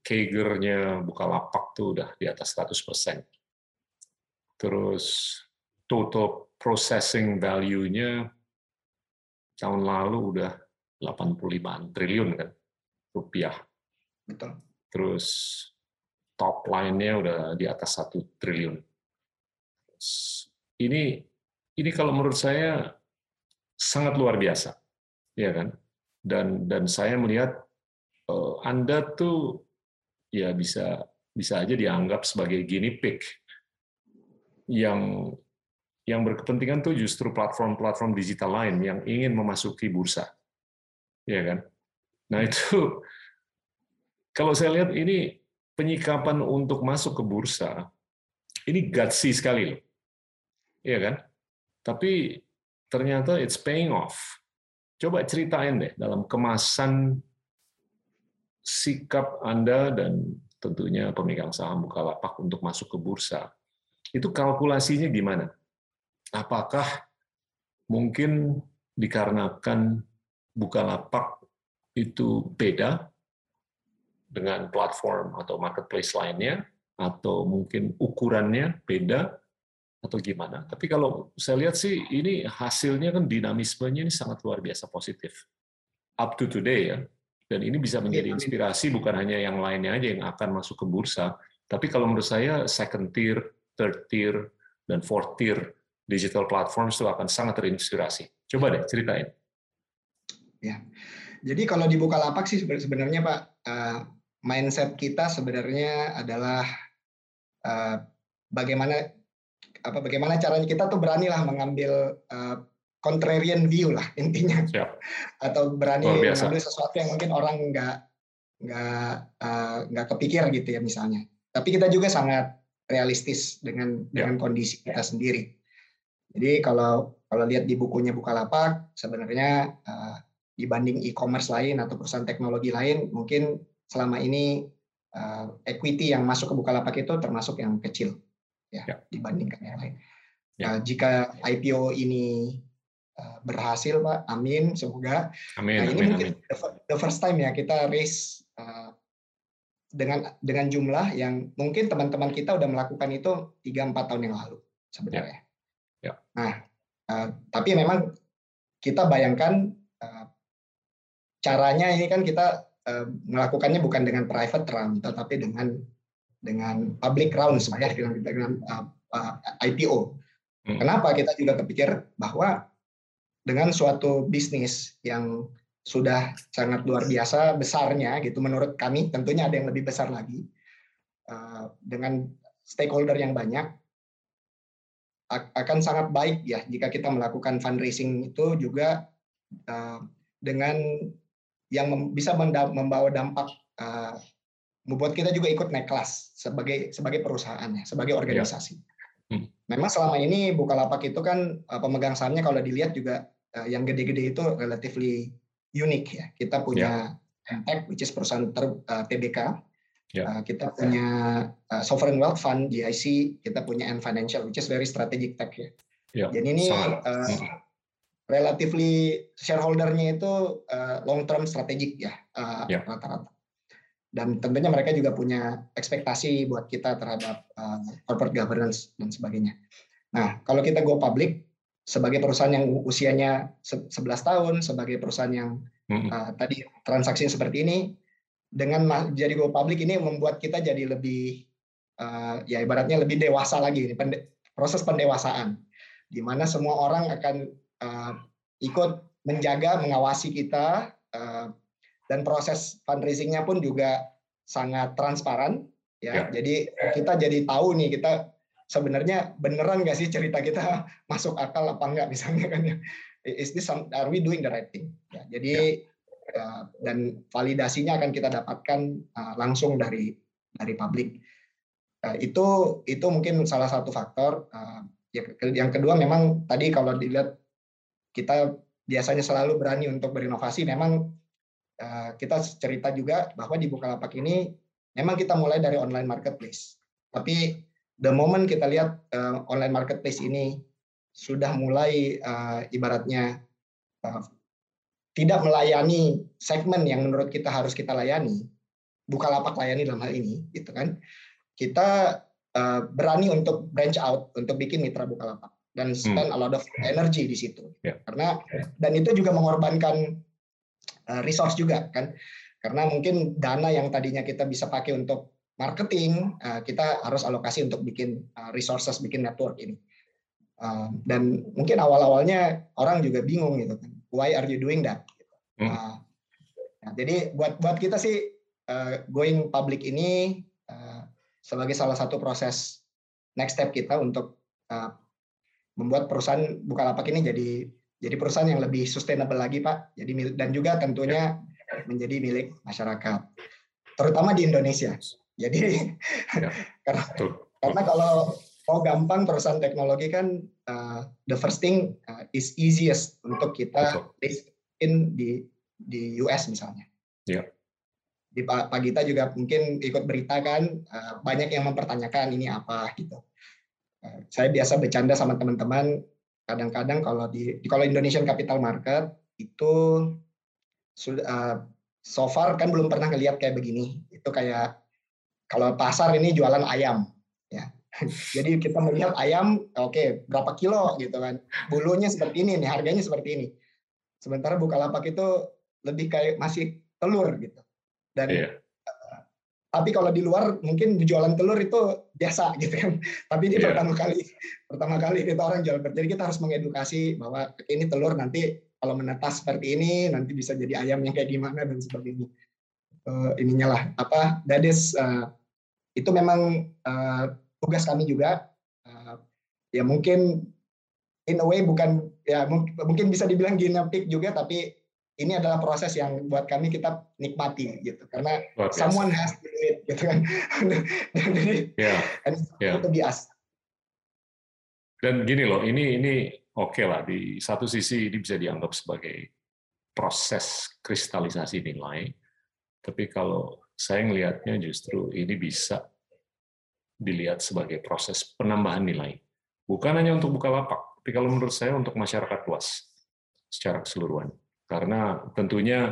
B: Kagernya Bukalapak tuh udah di atas 100 persen. Terus total processing value-nya tahun lalu udah 85 triliun kan rupiah.
A: Betul.
B: Terus top line-nya udah di atas satu triliun. Ini ini kalau menurut saya sangat luar biasa, ya kan? Dan dan saya melihat uh, Anda tuh ya bisa bisa aja dianggap sebagai guinea pig yang yang berkepentingan tuh justru platform-platform digital lain yang ingin memasuki bursa, ya kan? Nah itu kalau saya lihat ini penyikapan untuk masuk ke bursa ini gutsy sekali loh, ya kan? Tapi ternyata it's paying off. Coba ceritain deh dalam kemasan sikap Anda dan tentunya pemegang saham Bukalapak untuk masuk ke bursa. Itu kalkulasinya gimana? Apakah mungkin dikarenakan Bukalapak itu beda dengan platform atau marketplace lainnya, atau mungkin ukurannya beda, atau gimana. Tapi kalau saya lihat sih ini hasilnya kan dinamismenya ini sangat luar biasa positif. Up to today ya. Dan ini bisa menjadi iya, inspirasi bukan hanya yang lainnya aja yang akan masuk ke bursa, tapi kalau menurut saya second tier, third tier, dan fourth tier digital platform itu akan sangat terinspirasi. Coba deh ceritain.
A: Ya. Jadi kalau di Bukalapak sih sebenarnya Pak, eh, mindset kita sebenarnya adalah eh, bagaimana apa bagaimana caranya kita tuh beranilah mengambil uh, contrarian view lah intinya. Siap. atau berani mengambil sesuatu yang mungkin orang nggak nggak uh, nggak kepikir gitu ya misalnya. Tapi kita juga sangat realistis dengan ya. dengan kondisi kita sendiri. Jadi kalau kalau lihat di bukunya Bukalapak sebenarnya uh, dibanding e-commerce lain atau perusahaan teknologi lain mungkin selama ini uh, equity yang masuk ke Bukalapak itu termasuk yang kecil ya, ya. dibandingkan yang lain. Ya. Uh, jika IPO ini uh, berhasil, Pak, amin, semoga.
B: Amin.
A: Nah, ini
B: amin,
A: mungkin amin. the first time ya kita raise uh, dengan dengan jumlah yang mungkin teman-teman kita udah melakukan itu tiga empat tahun yang lalu sebenarnya.
B: Ya. Ya.
A: Nah, uh, tapi memang kita bayangkan uh, caranya ini kan kita uh, melakukannya bukan dengan private round, tetapi dengan dengan public round sebenarnya dengan, dengan uh, uh, IPO. Hmm. Kenapa kita juga kepikir bahwa dengan suatu bisnis yang sudah sangat luar biasa besarnya gitu menurut kami tentunya ada yang lebih besar lagi uh, dengan stakeholder yang banyak akan sangat baik ya jika kita melakukan fundraising itu juga uh, dengan yang bisa membawa dampak uh, membuat kita juga ikut naik kelas sebagai sebagai perusahaan ya, sebagai iya. organisasi. Ya. Hmm. Memang selama ini Bukalapak itu kan eh, pemegang sahamnya kalau dilihat juga eh, yang gede-gede itu relatively unik ya. Kita punya yeah. Entech, which is perusahaan ter, uh, eh, TBK, Yeah. Ya. Uh, kita punya uh, sovereign wealth fund GIC, kita punya N Financial, which is very strategic tech ya. Yeah. Jadi ini uh, relatively shareholdernya itu uh, long term strategic ya uh, yeah. rata-rata. Dan tentunya mereka juga punya ekspektasi buat kita terhadap uh, corporate governance dan sebagainya. Nah, kalau kita go public sebagai perusahaan yang usianya 11 tahun, sebagai perusahaan yang uh, tadi transaksi seperti ini, dengan jadi go public ini membuat kita jadi lebih uh, ya ibaratnya lebih dewasa lagi ini proses pendewasaan di mana semua orang akan uh, ikut menjaga mengawasi kita uh, dan proses fundraisingnya pun juga sangat transparan ya. ya. Jadi kita jadi tahu nih kita sebenarnya beneran nggak sih cerita kita masuk akal apa enggak misalnya kan ya. Is this some, are we doing the right thing? Ya, jadi ya Eh, dan validasinya akan kita dapatkan eh, langsung dari dari publik. Eh, itu itu mungkin salah satu faktor. Ya, yang kedua memang tadi kalau dilihat kita biasanya selalu berani untuk berinovasi. Memang kita cerita juga bahwa di Bukalapak ini memang kita mulai dari online marketplace. Tapi the moment kita lihat online marketplace ini sudah mulai ibaratnya tidak melayani segmen yang menurut kita harus kita layani, buka lapak layani dalam hal ini, gitu kan? Kita uh, berani untuk branch out, untuk bikin mitra buka lapak dan hmm. spend hmm. a lot of energy di situ, yeah. karena dan itu juga mengorbankan uh, resource juga kan, karena mungkin dana yang tadinya kita bisa pakai untuk marketing, uh, kita harus alokasi untuk bikin uh, resources, bikin network ini. Dan mungkin awal-awalnya orang juga bingung gitu kan why are you doing that? Hmm. Nah, jadi buat buat kita sih going public ini sebagai salah satu proses next step kita untuk membuat perusahaan Bukalapak ini jadi jadi perusahaan yang lebih sustainable lagi Pak. Jadi dan juga tentunya menjadi milik masyarakat, terutama di Indonesia. Jadi ya, karena karena kalau mau gampang perusahaan teknologi kan uh, the first thing uh, is easiest untuk kita in di di US misalnya. Yeah. Di Pak, Pak Gita juga mungkin ikut berita kan uh, banyak yang mempertanyakan ini apa gitu. Uh, saya biasa bercanda sama teman-teman kadang-kadang kalau di, kalau Indonesian Capital Market itu sudah uh, so far kan belum pernah ngelihat kayak begini. Itu kayak kalau pasar ini jualan ayam Jadi kita melihat ayam, oke okay, berapa kilo gitu kan. Bulunya seperti ini nih, harganya seperti ini. Sementara Bukalapak itu lebih kayak masih telur gitu. Dan yeah. Tapi kalau di luar mungkin jualan telur itu biasa gitu kan. Tapi ini yeah. pertama kali pertama kali kita orang jual Jadi kita harus mengedukasi bahwa ini telur nanti kalau menetas seperti ini nanti bisa jadi ayam yang kayak gimana dan sebagainya. Uh, ininya lah apa that is uh, itu memang uh, tugas kami juga uh, ya mungkin in a way bukan ya mungkin bisa dibilang genetik juga tapi ini adalah proses yang buat kami kita nikmati gitu karena someone has to do it gitu kan jadi yeah. yeah. itu bias
B: dan gini loh ini ini oke okay lah di satu sisi ini bisa dianggap sebagai proses kristalisasi nilai tapi kalau saya ngelihatnya justru ini bisa dilihat sebagai proses penambahan nilai. Bukan hanya untuk buka lapak, tapi kalau menurut saya untuk masyarakat luas secara keseluruhan. Karena tentunya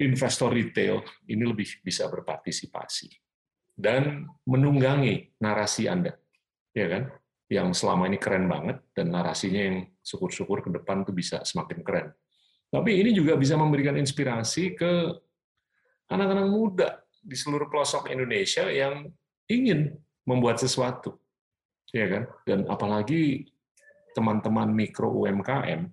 B: investor retail ini lebih bisa berpartisipasi dan menunggangi narasi Anda, ya kan? Yang selama ini keren banget dan narasinya yang syukur-syukur ke depan tuh bisa semakin keren. Tapi ini juga bisa memberikan inspirasi ke anak-anak muda di seluruh pelosok Indonesia yang ingin membuat sesuatu, ya kan? Dan apalagi teman-teman mikro UMKM,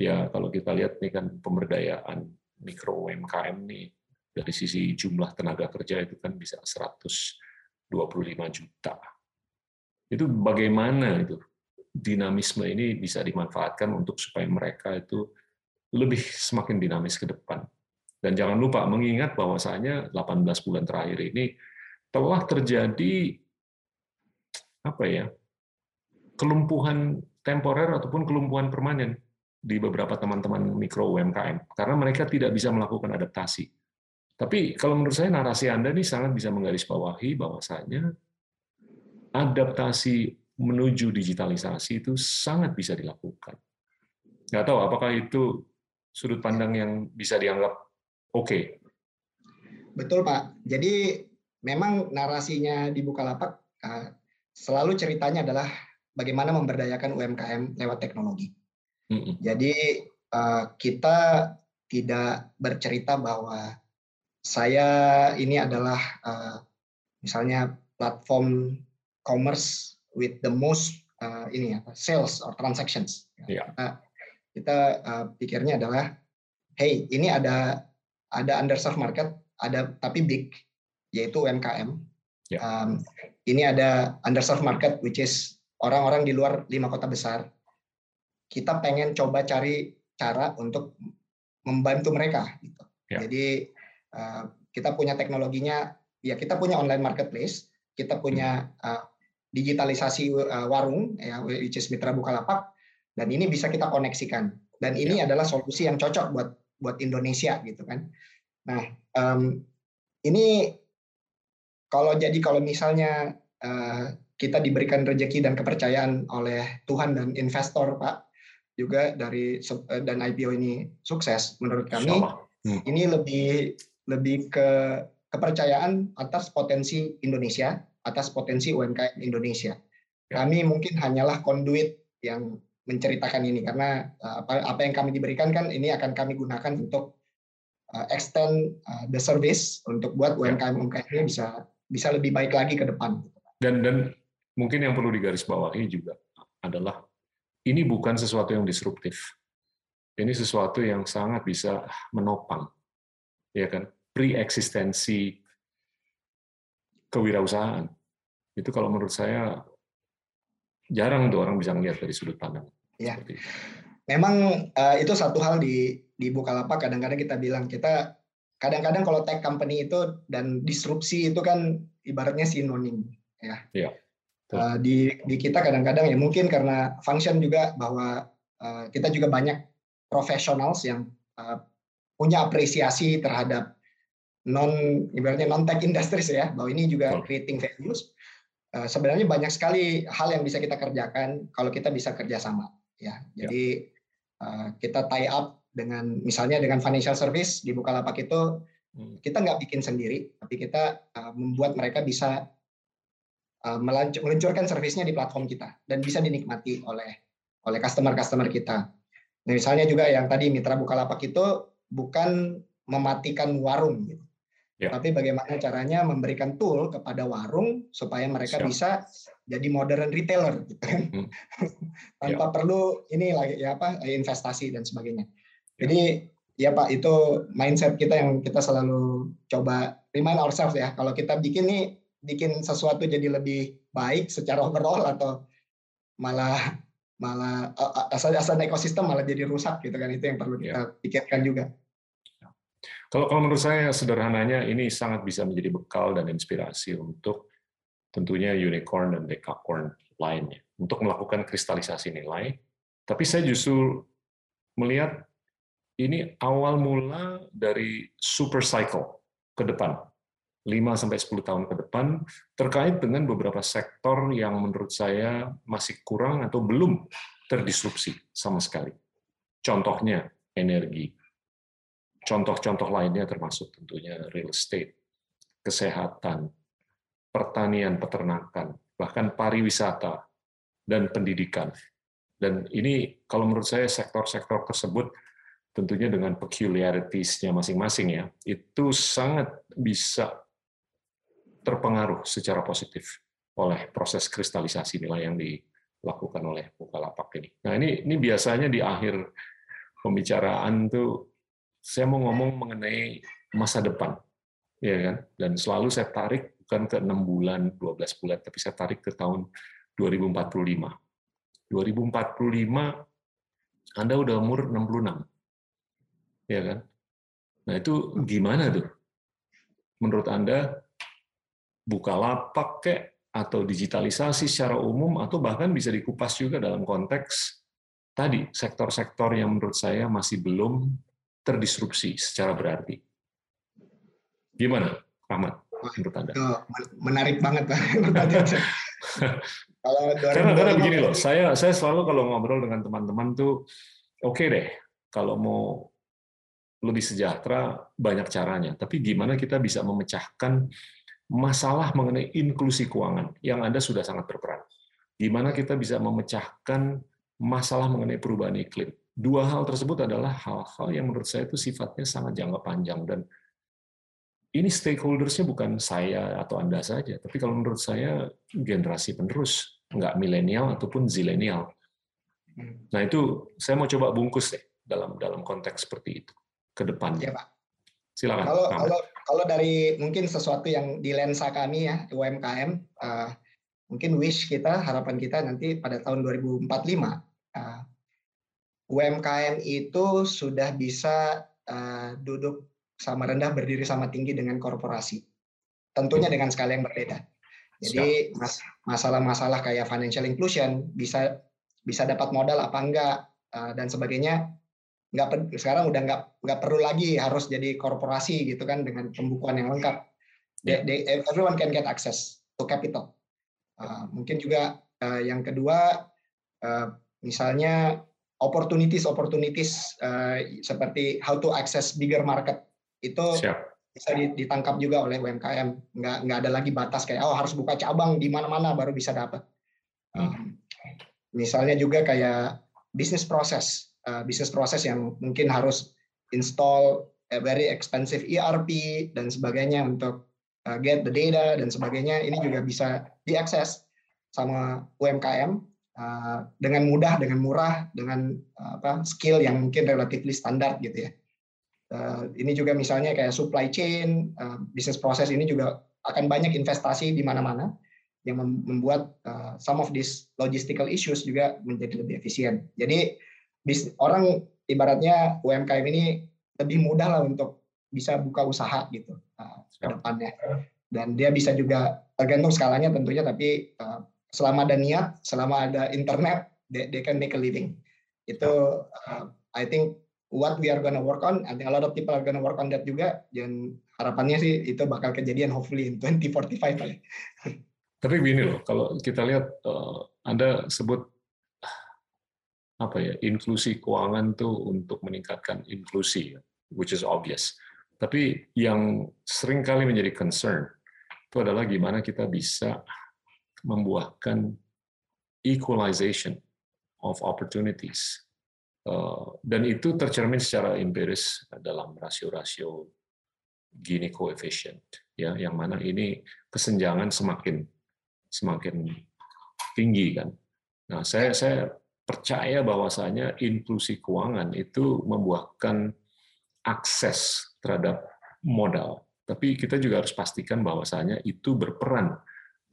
B: ya kalau kita lihat nih kan pemberdayaan mikro UMKM nih dari sisi jumlah tenaga kerja itu kan bisa 125 juta. Itu bagaimana itu dinamisme ini bisa dimanfaatkan untuk supaya mereka itu lebih semakin dinamis ke depan. Dan jangan lupa mengingat bahwasanya 18 bulan terakhir ini telah terjadi apa ya? kelumpuhan temporer ataupun kelumpuhan permanen di beberapa teman-teman mikro UMKM karena mereka tidak bisa melakukan adaptasi Tapi kalau menurut saya narasi Anda ini sangat bisa menggarisbawahi bahwasanya adaptasi menuju digitalisasi itu sangat bisa dilakukan. Nggak tahu apakah itu sudut pandang yang bisa dianggap oke. Okay.
A: Betul Pak. Jadi memang narasinya di Bukalapak eh, selalu ceritanya adalah bagaimana memberdayakan UMKM lewat teknologi. Jadi eh, kita tidak bercerita bahwa saya ini adalah eh, misalnya platform commerce with the most ini apa sales or transactions. Yeah. Kita, kita pikirnya adalah, hey ini ada ada underserved market, ada tapi big yaitu UMKM. Yeah. Um, ini ada underserved market which is orang-orang di luar lima kota besar. Kita pengen coba cari cara untuk membantu mereka. Gitu. Yeah. Jadi uh, kita punya teknologinya, ya kita punya online marketplace, kita punya uh, digitalisasi uh, warung, ya, which is Mitra Bukalapak, dan ini bisa kita koneksikan. Dan ini yeah. adalah solusi yang cocok buat buat Indonesia gitu kan. Nah, um, ini kalau jadi kalau misalnya uh, kita diberikan rezeki dan kepercayaan oleh Tuhan dan investor, Pak, juga dari uh, dan IPO ini sukses, menurut kami hmm. ini lebih lebih ke kepercayaan atas potensi Indonesia, atas potensi UMKM Indonesia. Ya. Kami mungkin hanyalah konduit yang menceritakan ini karena uh, apa apa yang kami diberikan kan ini akan kami gunakan untuk uh, extend uh, the service untuk buat UMKM UMKM ini bisa bisa lebih baik lagi ke depan.
B: Dan dan mungkin yang perlu digarisbawahi juga adalah ini bukan sesuatu yang disruptif. Ini sesuatu yang sangat bisa menopang, ya kan, pre-eksistensi kewirausahaan. Itu kalau menurut saya jarang tuh orang bisa melihat dari sudut pandang.
A: Ya. Memang uh, itu satu hal di di Bukalapak kadang-kadang kita bilang kita kadang-kadang kalau tech company itu dan disrupsi itu kan ibaratnya sinonim ya. Iya. Uh, di di kita kadang-kadang ya mungkin karena function juga bahwa uh, kita juga banyak professionals yang uh, punya apresiasi terhadap non ibaratnya non tech industries ya bahwa ini juga creating values. Uh, sebenarnya banyak sekali hal yang bisa kita kerjakan kalau kita bisa kerjasama ya. Iya. Jadi ya. uh, kita tie up dengan misalnya dengan financial service di Bukalapak itu hmm. kita nggak bikin sendiri, tapi kita uh, membuat mereka bisa meluncurkan servisnya di platform kita dan bisa dinikmati oleh oleh customer-customer kita. Nah, misalnya juga yang tadi mitra Bukalapak itu bukan mematikan warung, gitu. ya. tapi bagaimana caranya memberikan tool kepada warung supaya mereka Siap. bisa jadi modern retailer, gitu kan. Hmm. tanpa ya. perlu ini lagi ya apa investasi dan sebagainya. Jadi ya Pak itu mindset kita yang kita selalu coba remind ourselves ya. Kalau kita bikin nih bikin sesuatu jadi lebih baik secara overall atau malah malah asal asal ekosistem malah jadi rusak gitu kan itu yang perlu kita ya. pikirkan juga.
B: Kalau kalau menurut saya sederhananya ini sangat bisa menjadi bekal dan inspirasi untuk tentunya unicorn dan decacorn lainnya untuk melakukan kristalisasi nilai. Tapi saya justru melihat ini awal mula dari super cycle ke depan. 5 sampai 10 tahun ke depan terkait dengan beberapa sektor yang menurut saya masih kurang atau belum terdisrupsi sama sekali. Contohnya energi. Contoh-contoh lainnya termasuk tentunya real estate, kesehatan, pertanian, peternakan, bahkan pariwisata dan pendidikan. Dan ini kalau menurut saya sektor-sektor tersebut tentunya dengan peculiarities-nya masing-masing ya, itu sangat bisa terpengaruh secara positif oleh proses kristalisasi nilai yang dilakukan oleh Bukalapak ini. Nah ini ini biasanya di akhir pembicaraan tuh saya mau ngomong mengenai masa depan, ya kan? Dan selalu saya tarik bukan ke enam bulan, 12 bulan, tapi saya tarik ke tahun 2045. 2045 Anda udah umur 66 ya kan? Nah itu gimana tuh? Menurut Anda buka lapak kek atau digitalisasi secara umum atau bahkan bisa dikupas juga dalam konteks tadi sektor-sektor yang menurut saya masih belum terdisrupsi secara berarti. Gimana, Rahmat? Menurut Anda?
A: Menarik banget Pak.
B: kalau karena karena begini loh, saya saya selalu kalau ngobrol dengan teman-teman tuh oke okay deh kalau mau lebih sejahtera banyak caranya, tapi gimana kita bisa memecahkan masalah mengenai inklusi keuangan yang Anda sudah sangat berperan. Gimana kita bisa memecahkan masalah mengenai perubahan iklim. Dua hal tersebut adalah hal-hal yang menurut saya itu sifatnya sangat jangka panjang dan ini stakeholdersnya bukan saya atau Anda saja, tapi kalau menurut saya generasi penerus, nggak milenial ataupun zilenial. Nah itu saya mau coba bungkus deh dalam dalam konteks seperti itu ke depannya. Ya, Pak.
A: Silakan. Kalau kalau kalau dari mungkin sesuatu yang di lensa kami ya UMKM, uh, eh, mungkin wish kita harapan kita nanti pada tahun 2045 uh, UMKM itu sudah bisa uh, duduk sama rendah berdiri sama tinggi dengan korporasi. Tentunya dengan skala yang berbeda. Jadi masalah-masalah kayak financial inclusion bisa bisa dapat modal apa enggak eh, dan sebagainya nggak sekarang udah nggak nggak perlu lagi harus jadi korporasi gitu kan dengan pembukuan yang lengkap. They, they, everyone can get access to capital. Uh, mungkin juga uh, yang kedua uh, misalnya opportunities opportunities uh, seperti how to access bigger market itu Siap. bisa ditangkap juga oleh UMKM. Nggak nggak ada lagi batas kayak oh harus buka cabang di mana-mana baru bisa dapat. Hmm. misalnya juga kayak bisnis proses, uh, bisnis proses yang mungkin harus install a very expensive ERP dan sebagainya untuk uh, get the data dan sebagainya. Ini juga bisa diakses sama UMKM uh, dengan mudah, dengan murah, dengan uh, apa skill yang mungkin relatively standar gitu ya. Eh, ini juga misalnya kayak supply chain, uh, bisnis proses ini juga akan banyak investasi di mana-mana yang membuat uh, some of these logistical issues juga menjadi lebih efisien. Jadi bis, orang ibaratnya UMKM ini lebih mudah lah untuk bisa buka usaha gitu uh, ke depannya. Dan dia bisa juga tergantung skalanya tentunya, tapi uh, selama ada niat, selama ada internet, they, they can make a living. Itu uh, I think what we are gonna work on. I think a lot of people are gonna work on that juga. Dan harapannya sih itu bakal kejadian hopefully in 2045 kali.
B: Tapi begini loh, kalau kita lihat uh, Anda sebut apa ya inklusi keuangan tuh untuk meningkatkan inklusi, which is obvious. Tapi yang sering kali menjadi concern itu adalah gimana kita bisa membuahkan equalization of opportunities Eh, dan itu tercermin secara empiris dalam rasio-rasio Gini coefficient ya yang mana ini kesenjangan semakin semakin tinggi kan. Nah, saya saya percaya bahwasanya inklusi keuangan itu membuahkan akses terhadap modal. Tapi kita juga harus pastikan bahwasanya itu berperan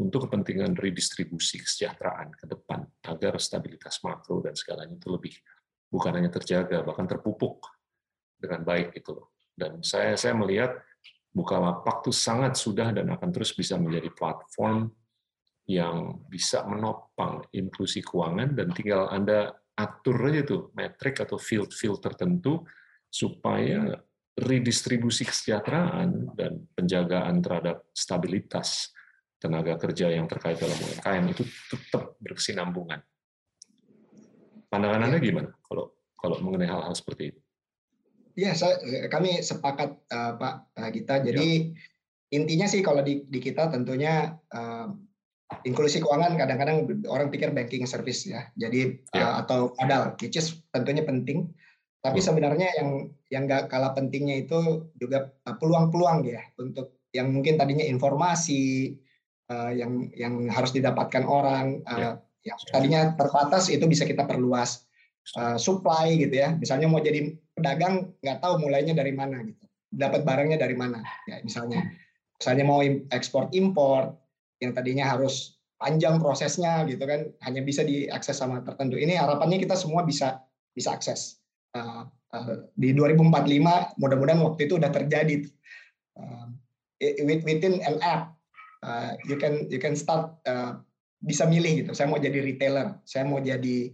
B: untuk kepentingan redistribusi kesejahteraan ke depan agar stabilitas makro dan segalanya itu lebih bukan hanya terjaga, bahkan terpupuk dengan baik itu. Dan saya saya melihat Bukalapak itu sangat sudah dan akan terus bisa menjadi platform yang bisa menopang inklusi keuangan dan tinggal Anda atur aja tuh metrik atau field-field tertentu supaya redistribusi kesejahteraan dan penjagaan terhadap stabilitas tenaga kerja yang terkait dalam UMKM itu tetap berkesinambungan. Pandangan Anda gimana kalau kalau mengenai hal-hal seperti itu?
A: Ya, saya, kami sepakat uh, Pak Gita. Jadi ya. intinya sih kalau di, di kita tentunya uh, inklusi keuangan kadang-kadang orang pikir banking service ya. Jadi ya. Uh, atau modal, which is tentunya penting. Tapi hmm. sebenarnya yang yang nggak kalah pentingnya itu juga peluang-peluang ya untuk yang mungkin tadinya informasi uh, yang yang harus didapatkan orang. Uh, ya yang tadinya terbatas itu bisa kita perluas uh, supply gitu ya. Misalnya mau jadi pedagang nggak tahu mulainya dari mana gitu. Dapat barangnya dari mana ya misalnya. Misalnya mau ekspor impor yang tadinya harus panjang prosesnya gitu kan hanya bisa diakses sama tertentu. Ini harapannya kita semua bisa bisa akses. Uh, uh, di 2045 mudah-mudahan waktu itu udah terjadi. Uh, within an app you can you can start uh, bisa milih gitu. Saya mau jadi retailer, saya mau jadi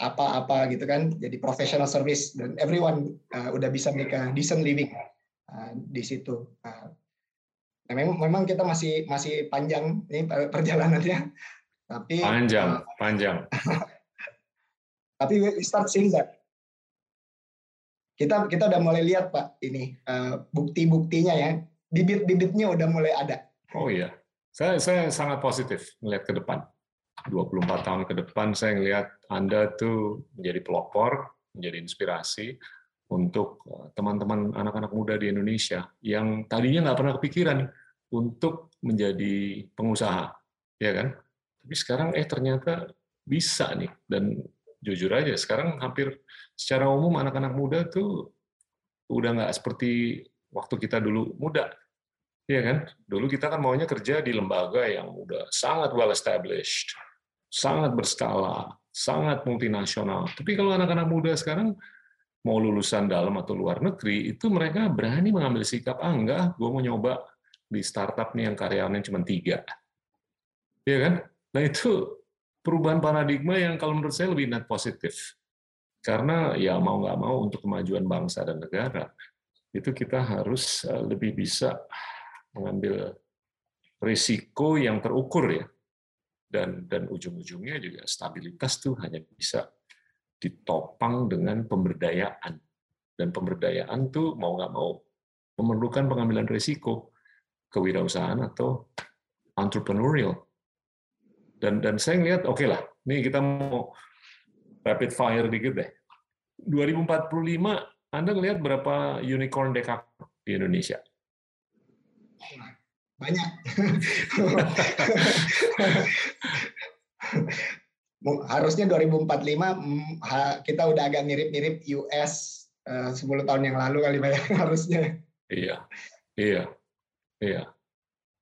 A: apa-apa gitu kan, jadi professional service dan everyone udah bisa make a decent living di situ. Uh, Nah, memang, memang kita masih masih panjang ini perjalanannya, tapi
B: panjang, uh, panjang.
A: tapi we start seeing that. Kita kita udah mulai lihat Pak ini uh, bukti-buktinya ya, bibit-bibitnya udah mulai ada.
B: Oh iya, saya saya sangat positif melihat ke depan. 24 tahun ke depan saya melihat Anda tuh menjadi pelopor, menjadi inspirasi untuk eh, teman-teman anak-anak muda di Indonesia yang tadinya nggak pernah kepikiran untuk menjadi pengusaha, ya kan? Tapi sekarang eh ternyata bisa nih dan jujur aja sekarang hampir secara umum anak-anak muda tuh udah nggak seperti waktu kita dulu muda, ya kan? Dulu kita kan maunya kerja di lembaga yang udah sangat well established, sangat berskala, sangat multinasional. Tapi kalau anak-anak muda sekarang mau lulusan dalam atau luar negeri, itu mereka berani mengambil sikap, ah enggak, gue mau nyoba di startup nih yang karyawannya cuma tiga. Iya kan? Nah itu perubahan paradigma yang kalau menurut saya lebih net positif. Karena ya mau nggak mau untuk kemajuan bangsa dan negara, itu kita harus eh, lebih bisa mengambil risiko yang terukur ya dan dan ujung-ujungnya juga stabilitas tuh hanya bisa ditopang dengan pemberdayaan dan pemberdayaan tuh mau nggak mau memerlukan pengambilan risiko kewirausahaan atau entrepreneurial dan dan saya ngelihat oke okay lah nih kita mau rapid fire dikit deh 2045 Anda ngelihat berapa unicorn dekakorn di Indonesia
A: banyak. Harusnya 2045 mm, kita udah agak mirip-mirip US 10 eh, tahun yang lalu kali banyak harusnya.
B: Iya, iya, iya.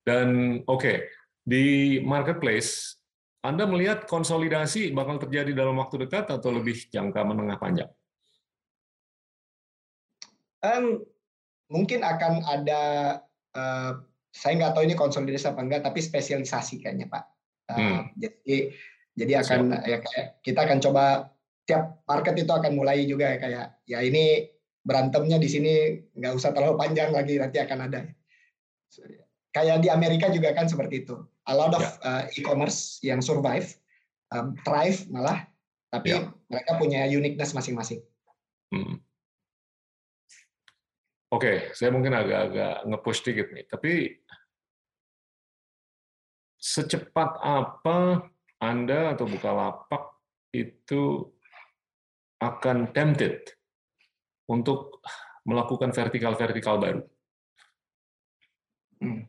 B: Dan oke, okay, di marketplace Anda melihat konsolidasi bakal terjadi dalam waktu dekat atau lebih jangka menengah panjang?
A: Um, mungkin akan ada uh, saya nggak tahu ini konsolidasi apa enggak, tapi spesialisasi kayaknya Pak. Uh, hmm. Jadi jadi akan Siap. ya kayak kita akan coba tiap market itu akan mulai juga ya kayak ya ini berantemnya di sini nggak usah terlalu panjang lagi nanti akan ada. Kayak di Amerika juga kan seperti itu. A lot of uh, e-commerce yang survive, um, thrive malah, tapi ya. mereka punya uniqueness masing-masing. Hmm.
B: Oke, saya mungkin agak-agak nge-push dikit nih, tapi secepat apa Anda atau Bukalapak itu akan tempted untuk melakukan vertikal-vertikal baru?
A: Hmm.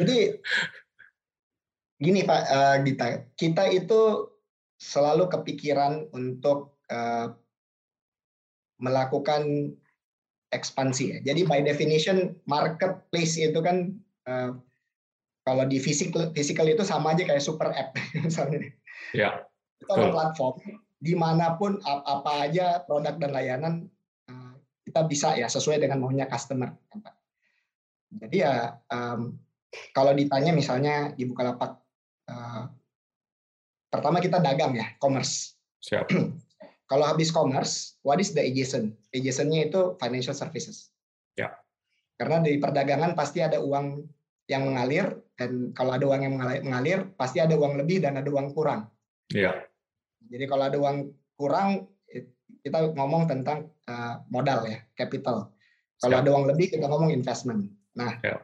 A: Jadi gini Pak uh, Dita, kita itu selalu kepikiran untuk uh, melakukan ekspansi ya. Jadi by definition marketplace itu kan uh, kalau di physical physical itu sama aja kayak super app misalnya.
B: Ya.
A: Itu ada platform di mana pun apa aja produk dan layanan uh, kita bisa ya sesuai dengan maunya customer. Jadi ya um, kalau ditanya misalnya di Bukalapak uh, pertama kita dagang ya commerce.
B: Siap.
A: Kalau habis commerce, what is the adjacent? Adjacentnya itu financial services.
B: Ya.
A: Karena di perdagangan pasti ada uang yang mengalir dan kalau ada uang yang mengalir pasti ada uang lebih dan ada uang kurang.
B: Ya.
A: Jadi kalau ada uang kurang kita ngomong tentang uh, modal ya, capital. Kalau ya. ada uang lebih kita ngomong investment. Nah, ya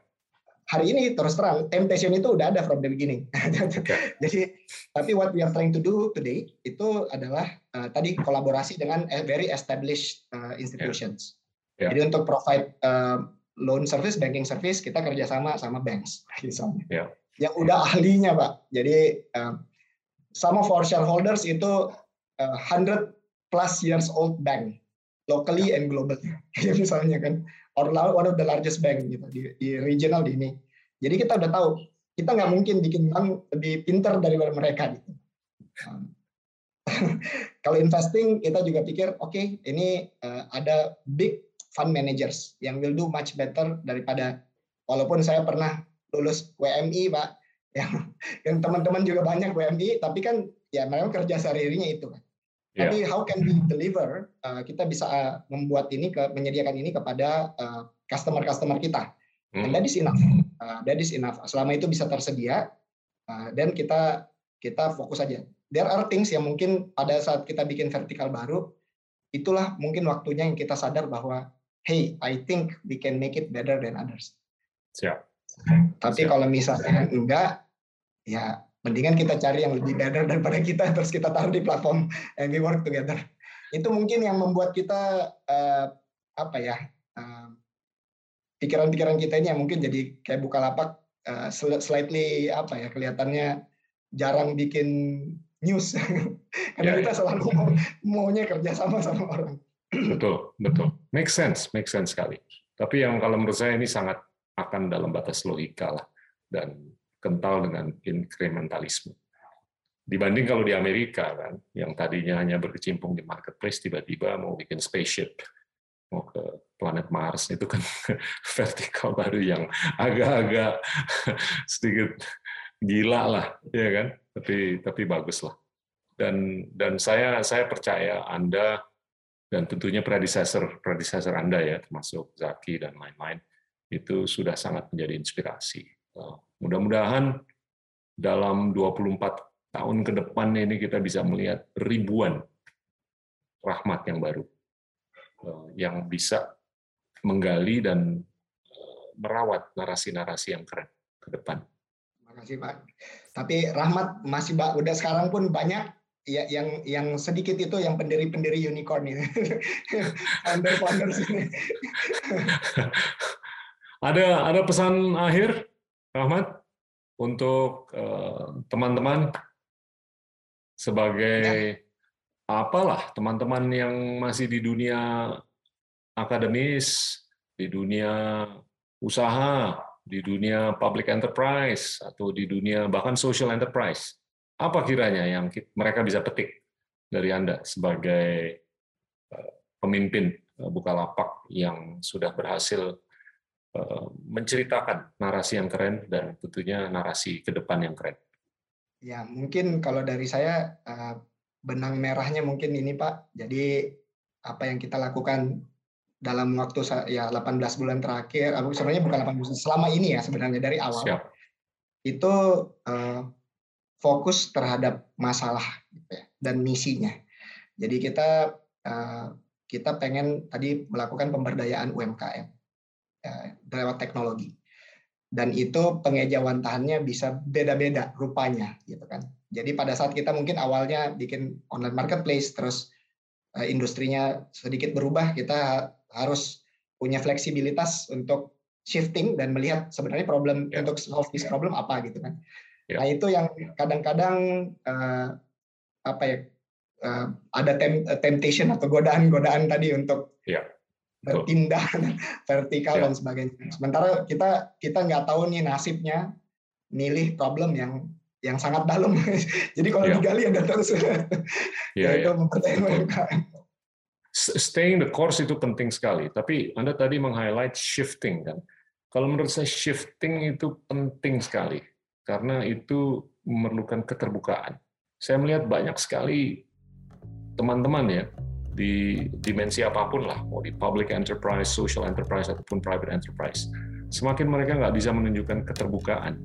A: hari ini terus terang temptation itu udah ada from the beginning. Jadi tapi what we are trying to do today itu adalah uh, tadi kolaborasi dengan very established uh, institutions. Yeah. Yeah. Jadi untuk provide uh, loan service, banking service kita kerjasama sama banks misalnya. Yeah. Yang udah ahlinya pak. Jadi uh, some of our shareholders itu uh, 100 plus years old bank locally and globally. misalnya kan or one of the largest bank gitu di, di regional di ini. Jadi kita udah tahu kita nggak mungkin bikin bank lebih pinter daripada mereka gitu. Um, kalau investing kita juga pikir oke okay, ini uh, ada big fund managers yang will do much better daripada walaupun saya pernah lulus WMI pak yang yang teman-teman juga banyak WMI tapi kan ya mereka kerja sehari-harinya itu kan Yeah. Tapi how can we deliver? Uh, kita bisa uh, membuat ini ke menyediakan ini kepada uh, customer-customer kita. and that is enough. Uh, that is enough. Selama itu bisa tersedia, uh, dan kita kita fokus aja. There are things yang mungkin pada saat kita bikin vertikal baru, itulah mungkin waktunya yang kita sadar bahwa, hey, I think we can make it better than others.
B: Siap.
A: Tapi Siap. kalau misalnya enggak, ya mendingan kita cari yang lebih better daripada kita terus kita taruh di platform and we work together. Itu mungkin yang membuat kita uh, apa ya pikiran-pikiran uh, kita ini yang mungkin jadi kayak buka lapak uh, slightly apa ya kelihatannya jarang bikin news karena yeah, kita yeah. selalu mau, maunya kerja sama sama orang.
B: Betul, betul. Make sense, make sense sekali. Tapi yang kalau menurut saya ini sangat akan dalam batas logika lah dan kental dengan inkrementalisme. Dibanding kalau di Amerika kan, yang tadinya hanya berkecimpung di marketplace, tiba-tiba mau bikin spaceship, mau ke planet Mars, itu kan vertikal baru yang agak-agak sedikit gila lah, ya kan? Tapi tapi bagus lah. Dan dan saya saya percaya Anda dan tentunya predecessor predecessor Anda ya, termasuk Zaki dan lain-lain, itu sudah sangat menjadi inspirasi. Mudah-mudahan dalam 24 tahun ke depan ini kita bisa melihat ribuan rahmat yang baru eh, yang bisa menggali dan eh, merawat narasi-narasi yang keren ke depan.
A: Terima kasih Pak. Tapi rahmat masih Pak udah sekarang pun banyak ya yang yang sedikit itu yang pendiri-pendiri unicorn ini. founder-founder sini.
B: ada ada pesan akhir Rahmat untuk eh, teman-teman sebagai ya. apalah teman-teman yang masih di dunia akademis, di dunia usaha, di dunia public enterprise atau di dunia bahkan social enterprise. Apa kiranya yang mereka bisa petik dari Anda sebagai eh, pemimpin eh, Bukalapak yang sudah berhasil menceritakan narasi yang keren dan tentunya narasi ke depan yang keren.
A: Ya, mungkin kalau dari saya eh, benang merahnya mungkin ini Pak. Jadi apa yang kita lakukan dalam waktu ya 18 bulan terakhir, sebenarnya bukan 18 bulan, selama ini ya sebenarnya dari awal. Siap. Itu uh, fokus terhadap masalah gitu ya, dan misinya. Jadi kita uh, kita pengen tadi melakukan pemberdayaan UMKM lewat teknologi. Dan itu pengejawantahannya bisa beda-beda rupanya, gitu kan. Jadi pada saat kita mungkin awalnya bikin online marketplace, terus uh, industrinya sedikit berubah, kita harus punya fleksibilitas untuk shifting dan melihat sebenarnya problem yeah. untuk solve this problem apa gitu kan. Yeah. Nah itu yang kadang-kadang uh, apa ya uh, ada temptation atau godaan-godaan tadi untuk yeah berpindah vertikal ya. dan sebagainya. Sementara kita kita nggak tahu nih nasibnya milih problem yang yang sangat dalam. Jadi kalau ya. digali ada terus. ya, ya.
B: Staying the course itu penting sekali. Tapi Anda tadi meng-highlight shifting kan. Kalau menurut saya shifting itu penting sekali karena itu memerlukan keterbukaan. Saya melihat banyak sekali teman-teman ya di dimensi apa pun lah, mau di public enterprise, social enterprise, ataupun private enterprise. Semakin mereka nggak bisa menunjukkan keterbukaan,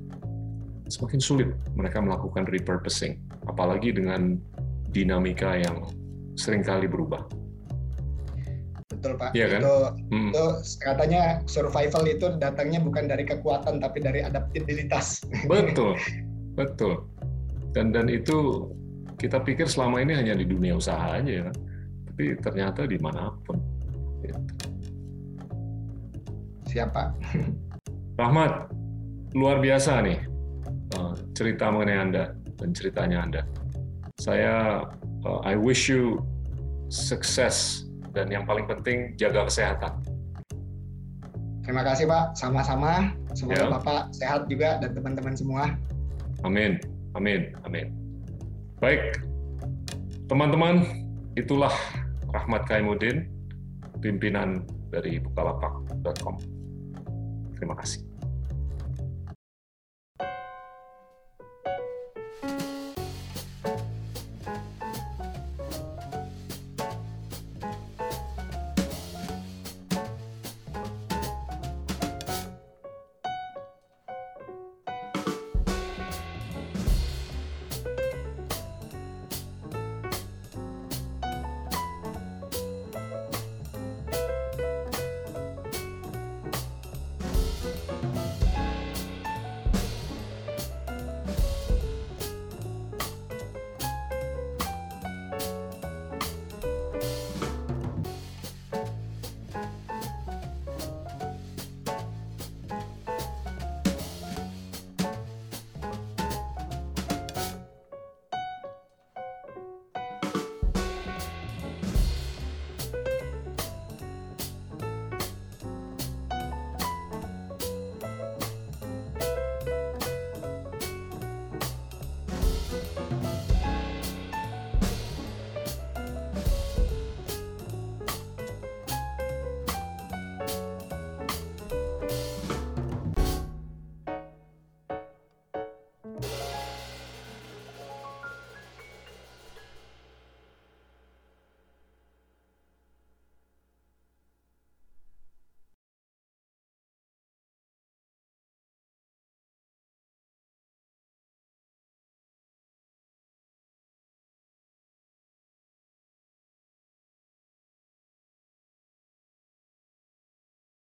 B: semakin sulit mereka melakukan repurposing, apalagi dengan dinamika yang sering kali berubah.
A: Betul Pak. Iya kan? Itu, hmm. itu katanya survival itu datangnya bukan dari kekuatan tapi dari adaptabilitas.
B: Betul, betul. Dan dan itu kita pikir selama ini hanya di dunia usaha aja ya kan tapi ternyata di mana pun. Gitu.
A: Siapa?
B: Rahmat, luar biasa nih eh, cerita mengenai Anda dan ceritanya Anda. Saya, uh, I wish you sukses dan yang paling penting jaga kesehatan.
A: Terima kasih Pak, sama-sama. Semoga ya. Bapak sehat juga dan teman-teman semua.
B: Amin, amin, amin. Baik, teman-teman, itulah Rahmat Kaimuddin, pimpinan dari bukalapak.com. Terima kasih.